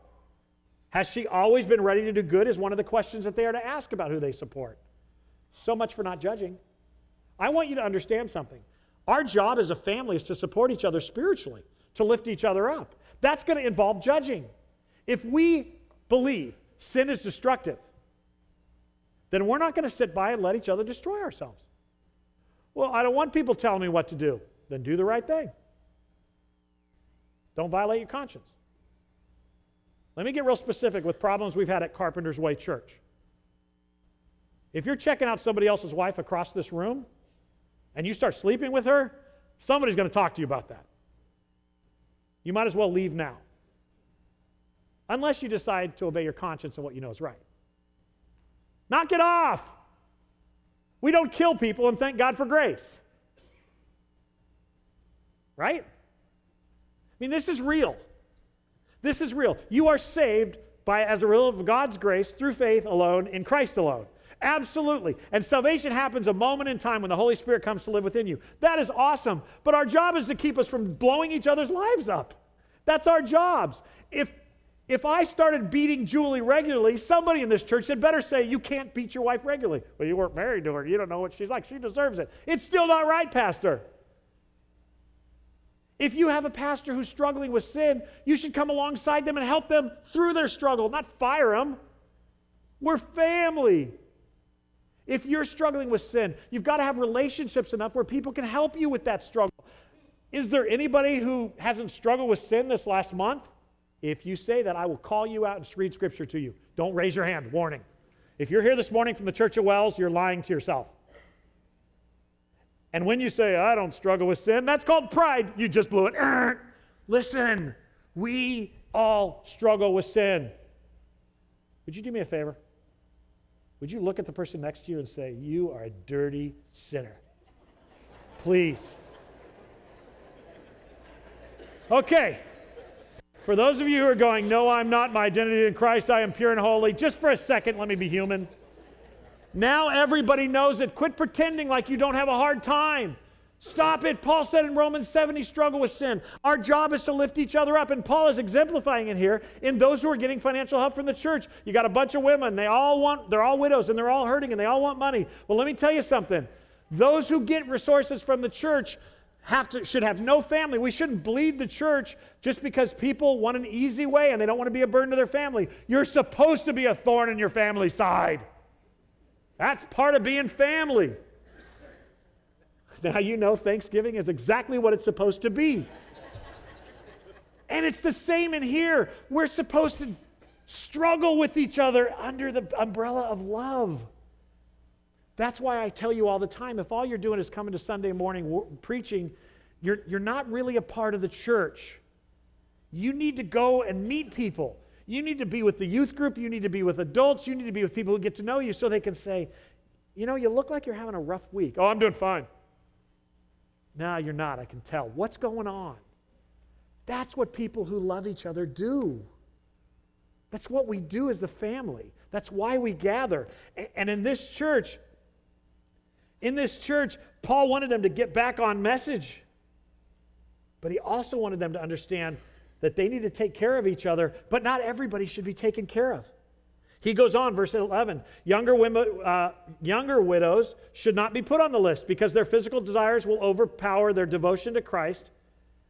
Has she always been ready to do good? Is one of the questions that they are to ask about who they support. So much for not judging. I want you to understand something. Our job as a family is to support each other spiritually, to lift each other up. That's going to involve judging. If we believe sin is destructive, then we're not going to sit by and let each other destroy ourselves. Well, I don't want people telling me what to do. Then do the right thing. Don't violate your conscience. Let me get real specific with problems we've had at Carpenter's Way Church. If you're checking out somebody else's wife across this room and you start sleeping with her, somebody's going to talk to you about that. You might as well leave now unless you decide to obey your conscience and what you know is right. Knock it off. We don't kill people and thank God for grace. Right? I mean, this is real. This is real. You are saved by as a result of God's grace through faith alone in Christ alone. Absolutely. And salvation happens a moment in time when the Holy Spirit comes to live within you. That is awesome. But our job is to keep us from blowing each other's lives up. That's our jobs. If if I started beating Julie regularly, somebody in this church had better say, You can't beat your wife regularly. Well, you weren't married to her. You don't know what she's like. She deserves it. It's still not right, Pastor. If you have a pastor who's struggling with sin, you should come alongside them and help them through their struggle, not fire them. We're family. If you're struggling with sin, you've got to have relationships enough where people can help you with that struggle. Is there anybody who hasn't struggled with sin this last month? If you say that, I will call you out and read scripture to you. Don't raise your hand. Warning. If you're here this morning from the Church of Wells, you're lying to yourself. And when you say, I don't struggle with sin, that's called pride. You just blew it. Listen, we all struggle with sin. Would you do me a favor? Would you look at the person next to you and say, You are a dirty sinner? Please. Okay. For those of you who are going, No, I'm not. My identity in Christ, I am pure and holy. Just for a second, let me be human. Now everybody knows it. Quit pretending like you don't have a hard time. Stop it. Paul said in Romans 7 he struggled with sin. Our job is to lift each other up. And Paul is exemplifying it here in those who are getting financial help from the church. You got a bunch of women. They all want, they're all widows and they're all hurting and they all want money. Well, let me tell you something. Those who get resources from the church have to, should have no family. We shouldn't bleed the church just because people want an easy way and they don't want to be a burden to their family. You're supposed to be a thorn in your family's side. That's part of being family. Now you know Thanksgiving is exactly what it's supposed to be. and it's the same in here. We're supposed to struggle with each other under the umbrella of love. That's why I tell you all the time if all you're doing is coming to Sunday morning w- preaching, you're, you're not really a part of the church. You need to go and meet people. You need to be with the youth group. You need to be with adults. You need to be with people who get to know you so they can say, you know, you look like you're having a rough week. Oh, I'm doing fine. No, you're not. I can tell. What's going on? That's what people who love each other do. That's what we do as the family. That's why we gather. And in this church, in this church, Paul wanted them to get back on message. But he also wanted them to understand that they need to take care of each other, but not everybody should be taken care of. He goes on, verse 11 younger, women, uh, younger widows should not be put on the list because their physical desires will overpower their devotion to Christ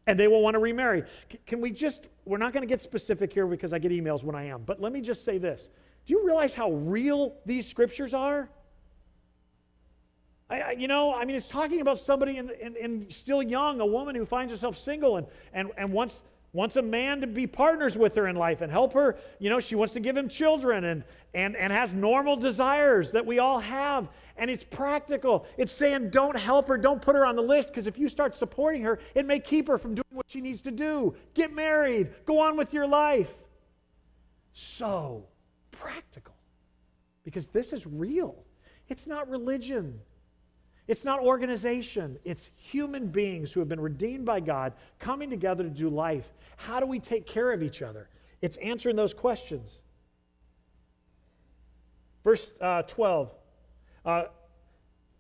and they will want to remarry. Can we just, we're not going to get specific here because I get emails when I am, but let me just say this. Do you realize how real these scriptures are? I, I, you know, I mean, it's talking about somebody in, in, in, still young, a woman who finds herself single and, and, and wants, wants a man to be partners with her in life and help her. You know, she wants to give him children and, and, and has normal desires that we all have. And it's practical. It's saying don't help her, don't put her on the list, because if you start supporting her, it may keep her from doing what she needs to do. Get married, go on with your life. So practical, because this is real. It's not religion. It's not organization, it's human beings who have been redeemed by God coming together to do life. How do we take care of each other? It's answering those questions. Verse uh, 12. Uh,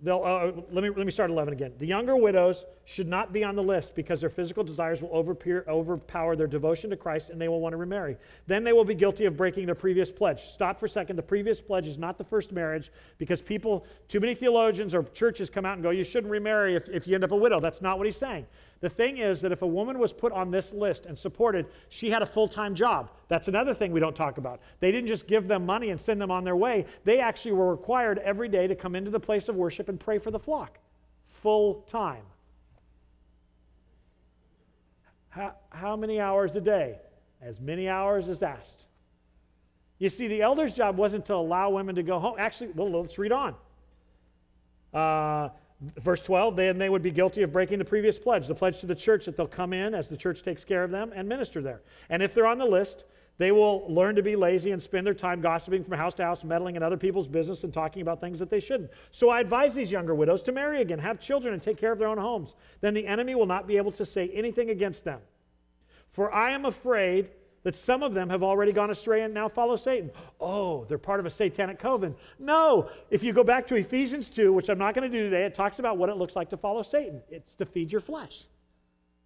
uh, let, me, let me start 11 again. The younger widows should not be on the list because their physical desires will overpower their devotion to Christ and they will want to remarry. Then they will be guilty of breaking their previous pledge. Stop for a second. The previous pledge is not the first marriage because people, too many theologians or churches come out and go, you shouldn't remarry if, if you end up a widow. That's not what he's saying. The thing is that if a woman was put on this list and supported, she had a full time job. That's another thing we don't talk about. They didn't just give them money and send them on their way, they actually were required every day to come into the place of worship and pray for the flock. Full time. How, how many hours a day? As many hours as asked. You see, the elder's job wasn't to allow women to go home. Actually, well, let's read on. Uh, Verse 12, then they would be guilty of breaking the previous pledge, the pledge to the church that they'll come in as the church takes care of them and minister there. And if they're on the list, they will learn to be lazy and spend their time gossiping from house to house, meddling in other people's business and talking about things that they shouldn't. So I advise these younger widows to marry again, have children, and take care of their own homes. Then the enemy will not be able to say anything against them. For I am afraid that some of them have already gone astray and now follow Satan. Oh, they're part of a satanic coven. No. If you go back to Ephesians 2, which I'm not going to do today, it talks about what it looks like to follow Satan. It's to feed your flesh.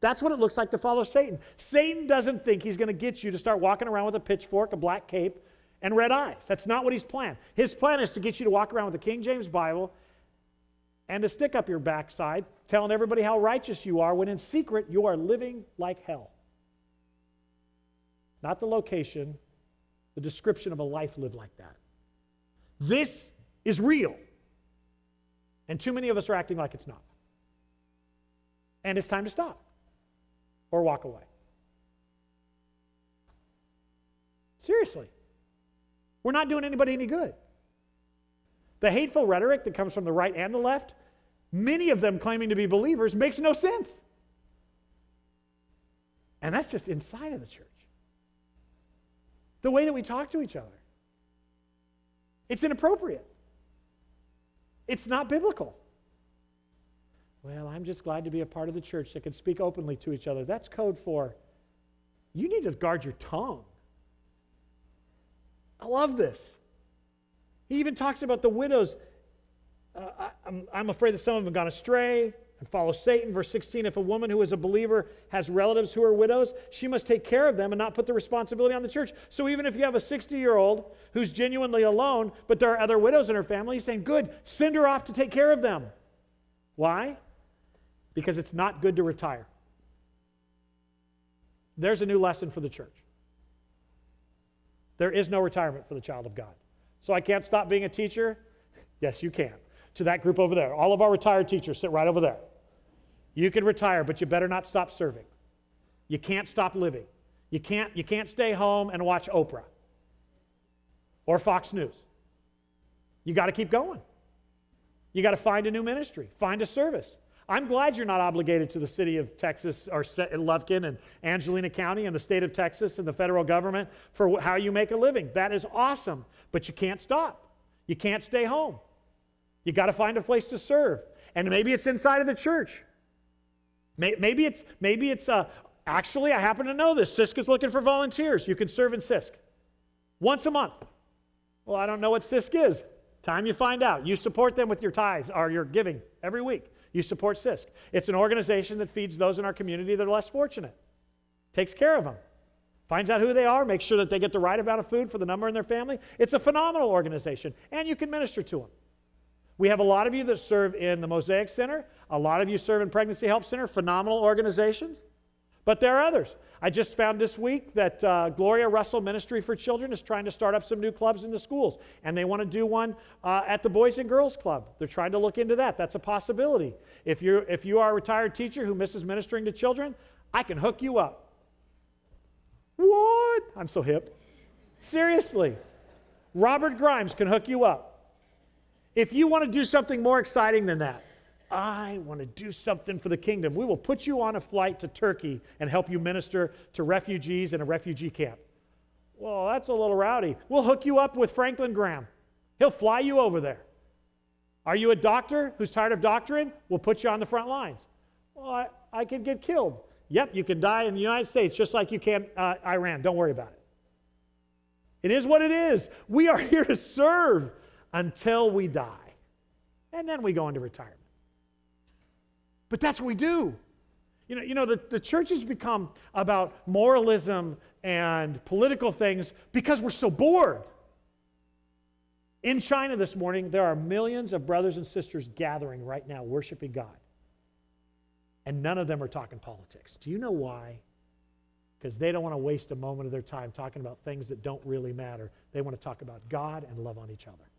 That's what it looks like to follow Satan. Satan doesn't think he's going to get you to start walking around with a pitchfork, a black cape, and red eyes. That's not what he's planned. His plan is to get you to walk around with the King James Bible and to stick up your backside, telling everybody how righteous you are when in secret you are living like hell. Not the location, the description of a life lived like that. This is real. And too many of us are acting like it's not. And it's time to stop or walk away. Seriously. We're not doing anybody any good. The hateful rhetoric that comes from the right and the left, many of them claiming to be believers, makes no sense. And that's just inside of the church the way that we talk to each other. It's inappropriate. It's not biblical. Well, I'm just glad to be a part of the church that can speak openly to each other. That's code for you need to guard your tongue. I love this. He even talks about the widows. Uh, I, I'm, I'm afraid that some of them have gone astray and follow Satan. Verse 16 if a woman who is a believer has relatives who are widows, she must take care of them and not put the responsibility on the church. So even if you have a 60 year old who's genuinely alone, but there are other widows in her family, he's saying, Good, send her off to take care of them. Why? Because it's not good to retire. There's a new lesson for the church. There is no retirement for the child of God. So I can't stop being a teacher? Yes, you can. To that group over there. All of our retired teachers sit right over there. You can retire, but you better not stop serving. You can't stop living. You can't, you can't stay home and watch Oprah or Fox News. You got to keep going. You got to find a new ministry, find a service. I'm glad you're not obligated to the city of Texas or Lufkin and Angelina County and the state of Texas and the federal government for how you make a living. That is awesome, but you can't stop. You can't stay home. You got to find a place to serve. And maybe it's inside of the church. Maybe it's, maybe it's uh, actually, I happen to know this. CISC is looking for volunteers. You can serve in CISC once a month. Well, I don't know what CISC is. Time you find out. You support them with your tithes or your giving every week. You support CISC. It's an organization that feeds those in our community that are less fortunate, takes care of them, finds out who they are, makes sure that they get the right amount of food for the number in their family. It's a phenomenal organization, and you can minister to them. We have a lot of you that serve in the Mosaic Center, a lot of you serve in Pregnancy Help Center, phenomenal organizations. But there are others. I just found this week that uh, Gloria Russell Ministry for Children is trying to start up some new clubs in the schools, and they want to do one uh, at the Boys and Girls Club. They're trying to look into that. That's a possibility. If you if you are a retired teacher who misses ministering to children, I can hook you up. What? I'm so hip. Seriously, Robert Grimes can hook you up. If you want to do something more exciting than that, I want to do something for the kingdom. We will put you on a flight to Turkey and help you minister to refugees in a refugee camp. Well, that's a little rowdy. We'll hook you up with Franklin Graham. He'll fly you over there. Are you a doctor who's tired of doctoring? We'll put you on the front lines. Well, I, I could get killed. Yep, you can die in the United States just like you can uh, Iran. Don't worry about it. It is what it is. We are here to serve until we die. And then we go into retirement. But that's what we do. You know, you know the, the church has become about moralism and political things because we're so bored. In China this morning, there are millions of brothers and sisters gathering right now worshiping God. And none of them are talking politics. Do you know why? Because they don't want to waste a moment of their time talking about things that don't really matter. They want to talk about God and love on each other.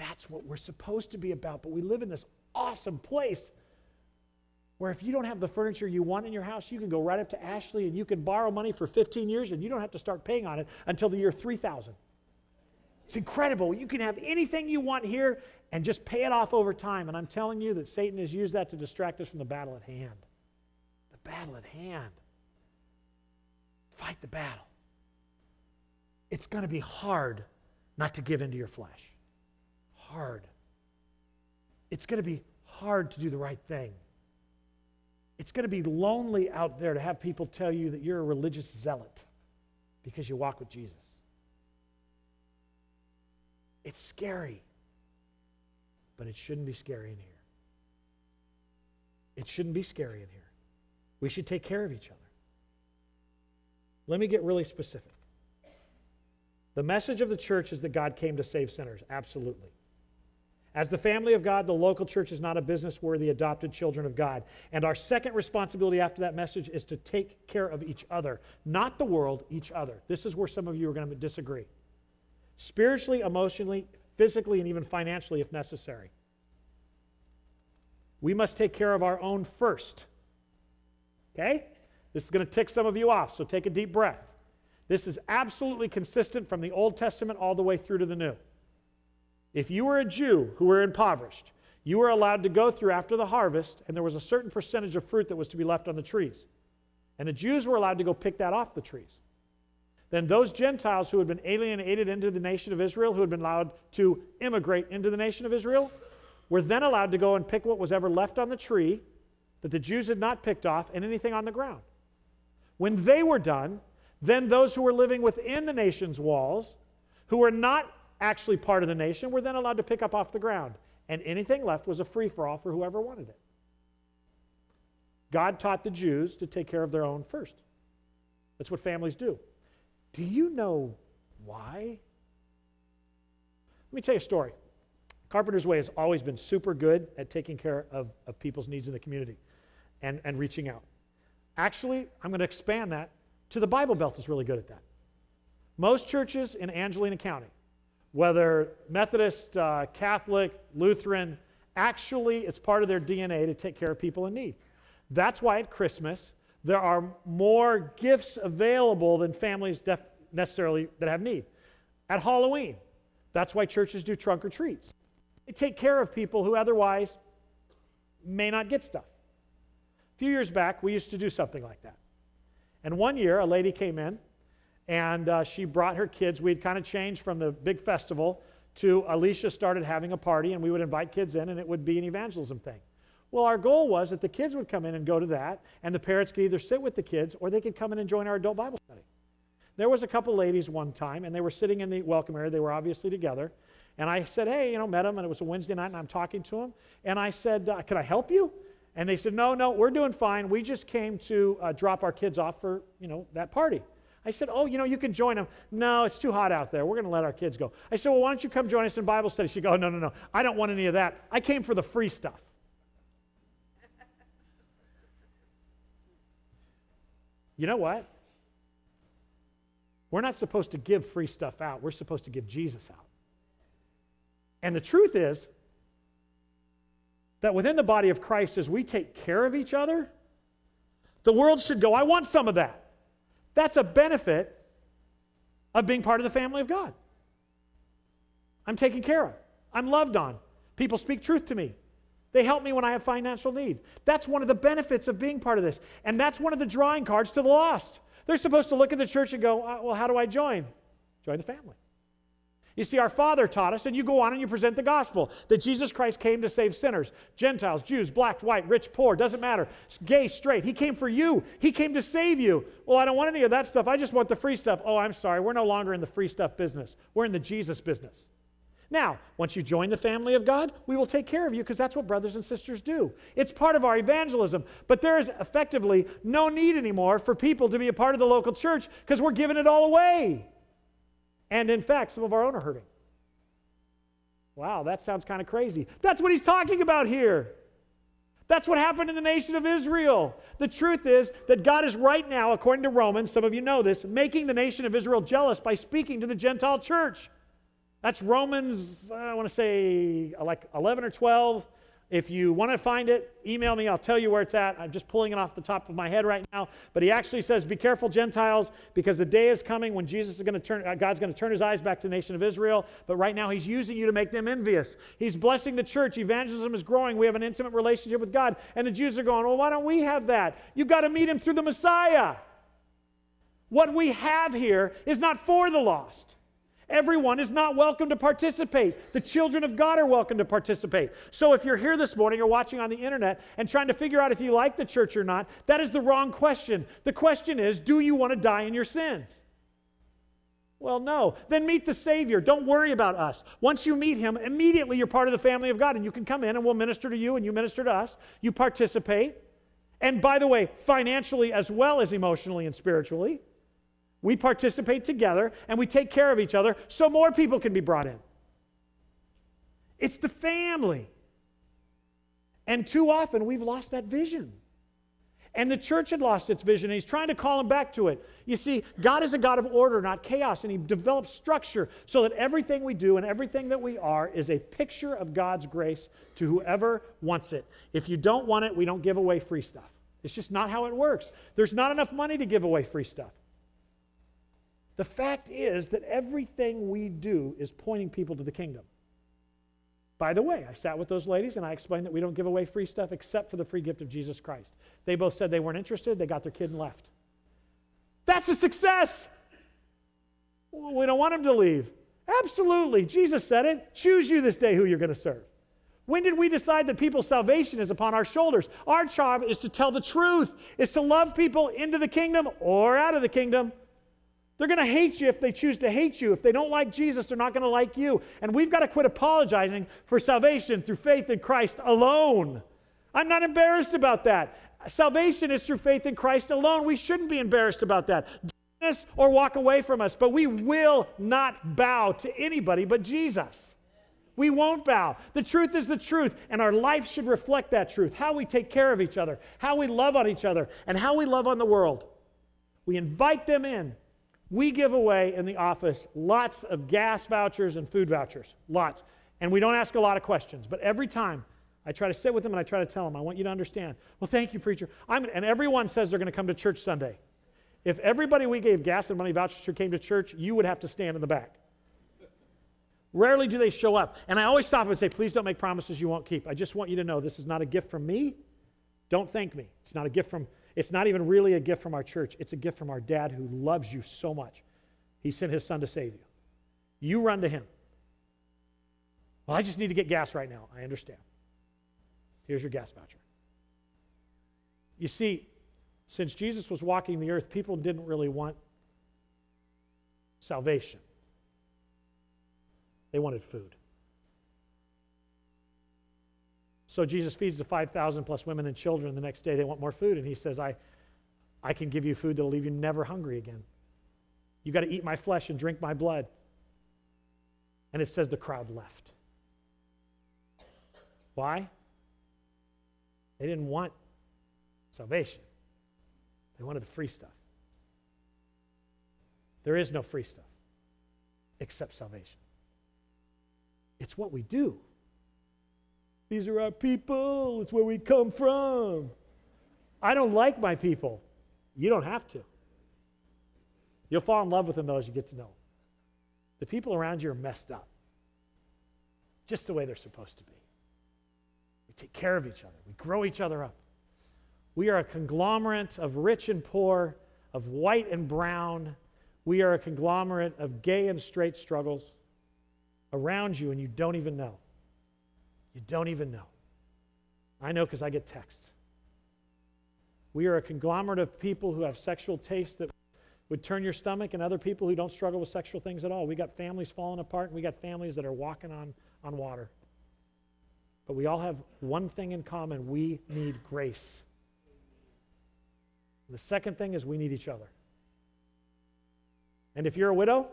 That's what we're supposed to be about. But we live in this awesome place where if you don't have the furniture you want in your house, you can go right up to Ashley and you can borrow money for 15 years and you don't have to start paying on it until the year 3000. It's incredible. You can have anything you want here and just pay it off over time. And I'm telling you that Satan has used that to distract us from the battle at hand. The battle at hand. Fight the battle. It's going to be hard not to give into your flesh hard. It's going to be hard to do the right thing. It's going to be lonely out there to have people tell you that you're a religious zealot because you walk with Jesus. It's scary, but it shouldn't be scary in here. It shouldn't be scary in here. We should take care of each other. Let me get really specific. The message of the church is that God came to save sinners. Absolutely. As the family of God, the local church is not a business. We're the adopted children of God. And our second responsibility after that message is to take care of each other, not the world, each other. This is where some of you are going to disagree. Spiritually, emotionally, physically, and even financially, if necessary. We must take care of our own first. Okay? This is going to tick some of you off, so take a deep breath. This is absolutely consistent from the Old Testament all the way through to the New. If you were a Jew who were impoverished, you were allowed to go through after the harvest, and there was a certain percentage of fruit that was to be left on the trees. And the Jews were allowed to go pick that off the trees. Then those Gentiles who had been alienated into the nation of Israel, who had been allowed to immigrate into the nation of Israel, were then allowed to go and pick what was ever left on the tree that the Jews had not picked off and anything on the ground. When they were done, then those who were living within the nation's walls, who were not actually part of the nation were then allowed to pick up off the ground. And anything left was a free for all for whoever wanted it. God taught the Jews to take care of their own first. That's what families do. Do you know why? Let me tell you a story. Carpenter's Way has always been super good at taking care of, of people's needs in the community and, and reaching out. Actually, I'm going to expand that to the Bible Belt is really good at that. Most churches in Angelina County whether Methodist, uh, Catholic, Lutheran, actually it's part of their DNA to take care of people in need. That's why at Christmas there are more gifts available than families def- necessarily that have need. At Halloween, that's why churches do trunk or treats. They take care of people who otherwise may not get stuff. A few years back, we used to do something like that. And one year, a lady came in and uh, she brought her kids. We'd kind of changed from the big festival to Alicia started having a party, and we would invite kids in, and it would be an evangelism thing. Well, our goal was that the kids would come in and go to that, and the parents could either sit with the kids or they could come in and join our adult Bible study. There was a couple ladies one time, and they were sitting in the welcome area. They were obviously together. And I said, hey, you know, met them, and it was a Wednesday night, and I'm talking to them. And I said, uh, can I help you? And they said, no, no, we're doing fine. We just came to uh, drop our kids off for, you know, that party. I said, oh, you know, you can join them. No, it's too hot out there. We're going to let our kids go. I said, well, why don't you come join us in Bible study? She goes, oh, no, no, no. I don't want any of that. I came for the free stuff. You know what? We're not supposed to give free stuff out. We're supposed to give Jesus out. And the truth is that within the body of Christ, as we take care of each other, the world should go, I want some of that. That's a benefit of being part of the family of God. I'm taken care of, I'm loved on. People speak truth to me. They help me when I have financial need. That's one of the benefits of being part of this. And that's one of the drawing cards to the lost. They're supposed to look at the church and go, uh, Well, how do I join? Join the family. You see, our Father taught us, and you go on and you present the gospel that Jesus Christ came to save sinners Gentiles, Jews, black, white, rich, poor, doesn't matter, gay, straight. He came for you, He came to save you. Well, I don't want any of that stuff. I just want the free stuff. Oh, I'm sorry. We're no longer in the free stuff business, we're in the Jesus business. Now, once you join the family of God, we will take care of you because that's what brothers and sisters do. It's part of our evangelism. But there is effectively no need anymore for people to be a part of the local church because we're giving it all away. And in fact, some of our own are hurting. Wow, that sounds kind of crazy. That's what he's talking about here. That's what happened in the nation of Israel. The truth is that God is right now, according to Romans, some of you know this, making the nation of Israel jealous by speaking to the Gentile church. That's Romans, I want to say like 11 or 12. If you want to find it, email me. I'll tell you where it's at. I'm just pulling it off the top of my head right now. But he actually says, Be careful, Gentiles, because the day is coming when Jesus is going to turn, uh, God's going to turn his eyes back to the nation of Israel. But right now, he's using you to make them envious. He's blessing the church. Evangelism is growing. We have an intimate relationship with God. And the Jews are going, Well, why don't we have that? You've got to meet him through the Messiah. What we have here is not for the lost. Everyone is not welcome to participate. The children of God are welcome to participate. So if you're here this morning or watching on the internet and trying to figure out if you like the church or not, that is the wrong question. The question is, do you want to die in your sins? Well, no. Then meet the Savior. Don't worry about us. Once you meet Him, immediately you're part of the family of God, and you can come in and we'll minister to you and you minister to us. You participate. And by the way, financially as well as emotionally and spiritually. We participate together and we take care of each other so more people can be brought in. It's the family. And too often we've lost that vision. And the church had lost its vision, and he's trying to call them back to it. You see, God is a God of order, not chaos, and he develops structure so that everything we do and everything that we are is a picture of God's grace to whoever wants it. If you don't want it, we don't give away free stuff. It's just not how it works. There's not enough money to give away free stuff. The fact is that everything we do is pointing people to the kingdom. By the way, I sat with those ladies and I explained that we don't give away free stuff except for the free gift of Jesus Christ. They both said they weren't interested, they got their kid and left. That's a success. We don't want them to leave. Absolutely. Jesus said it. Choose you this day who you're going to serve. When did we decide that people's salvation is upon our shoulders? Our job is to tell the truth, is to love people into the kingdom or out of the kingdom. They're going to hate you if they choose to hate you. If they don't like Jesus, they're not going to like you. And we've got to quit apologizing for salvation through faith in Christ alone. I'm not embarrassed about that. Salvation is through faith in Christ alone. We shouldn't be embarrassed about that. Us or walk away from us, but we will not bow to anybody but Jesus. We won't bow. The truth is the truth, and our life should reflect that truth. How we take care of each other, how we love on each other, and how we love on the world. We invite them in we give away in the office lots of gas vouchers and food vouchers, lots. And we don't ask a lot of questions, but every time I try to sit with them and I try to tell them, I want you to understand. Well, thank you, preacher. I'm, and everyone says they're going to come to church Sunday. If everybody we gave gas and money vouchers to came to church, you would have to stand in the back. Rarely do they show up. And I always stop and say, please don't make promises you won't keep. I just want you to know this is not a gift from me. Don't thank me. It's not a gift from, it's not even really a gift from our church. It's a gift from our dad who loves you so much. He sent his son to save you. You run to him. Well, I just need to get gas right now. I understand. Here's your gas voucher. You see, since Jesus was walking the earth, people didn't really want salvation. They wanted food. So Jesus feeds the 5,000 plus women and children. The next day they want more food. And he says, I, I can give you food that'll leave you never hungry again. You got to eat my flesh and drink my blood. And it says the crowd left. Why? They didn't want salvation, they wanted the free stuff. There is no free stuff except salvation. It's what we do. These are our people. It's where we come from. I don't like my people. You don't have to. You'll fall in love with them, though, as you get to know them. The people around you are messed up, just the way they're supposed to be. We take care of each other, we grow each other up. We are a conglomerate of rich and poor, of white and brown. We are a conglomerate of gay and straight struggles around you and you don't even know. You don't even know. I know because I get texts. We are a conglomerate of people who have sexual tastes that would turn your stomach and other people who don't struggle with sexual things at all. We got families falling apart and we got families that are walking on, on water. But we all have one thing in common we need grace. And the second thing is we need each other. And if you're a widow,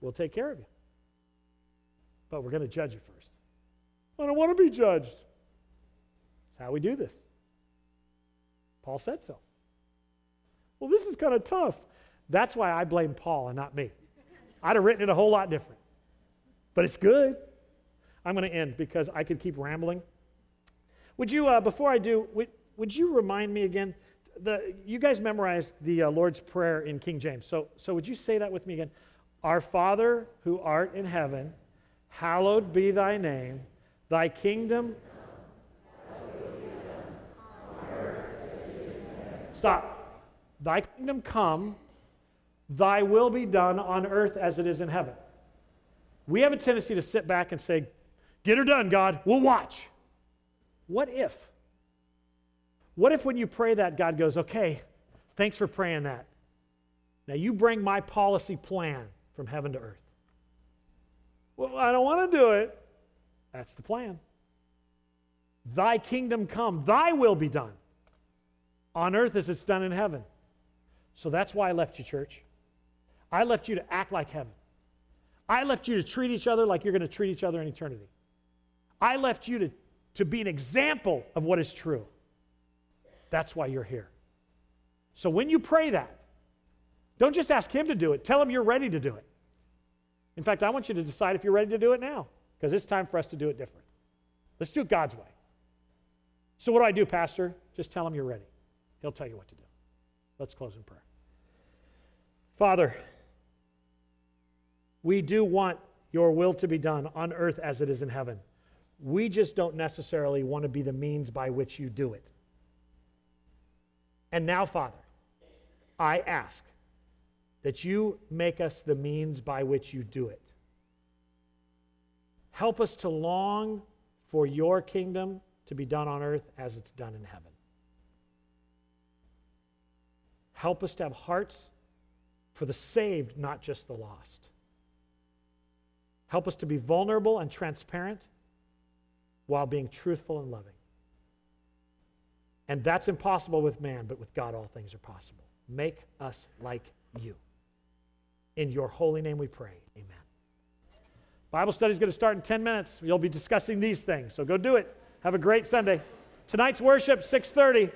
we'll take care of you but we're going to judge you first. I don't want to be judged. That's how we do this. Paul said so. Well, this is kind of tough. That's why I blame Paul and not me. I'd have written it a whole lot different. But it's good. I'm going to end because I could keep rambling. Would you, uh, before I do, would, would you remind me again? The, you guys memorized the uh, Lord's Prayer in King James. So, so would you say that with me again? Our Father who art in heaven, Hallowed be thy name, thy kingdom. Stop. Thy kingdom come, thy will be done on earth as it is in heaven. We have a tendency to sit back and say, Get her done, God. We'll watch. What if? What if when you pray that, God goes, Okay, thanks for praying that. Now you bring my policy plan from heaven to earth. Well, I don't want to do it. That's the plan. Thy kingdom come, thy will be done on earth as it's done in heaven. So that's why I left you, church. I left you to act like heaven. I left you to treat each other like you're going to treat each other in eternity. I left you to, to be an example of what is true. That's why you're here. So when you pray that, don't just ask Him to do it, tell Him you're ready to do it. In fact, I want you to decide if you're ready to do it now, because it's time for us to do it different. Let's do it God's way. So, what do I do, Pastor? Just tell him you're ready. He'll tell you what to do. Let's close in prayer. Father, we do want your will to be done on earth as it is in heaven. We just don't necessarily want to be the means by which you do it. And now, Father, I ask that you make us the means by which you do it. Help us to long for your kingdom to be done on earth as it's done in heaven. Help us to have hearts for the saved, not just the lost. Help us to be vulnerable and transparent while being truthful and loving. And that's impossible with man, but with God, all things are possible. Make us like you. In your holy name we pray. Amen. Bible study is going to start in 10 minutes. You'll be discussing these things. So go do it. Have a great Sunday. Tonight's worship 6:30.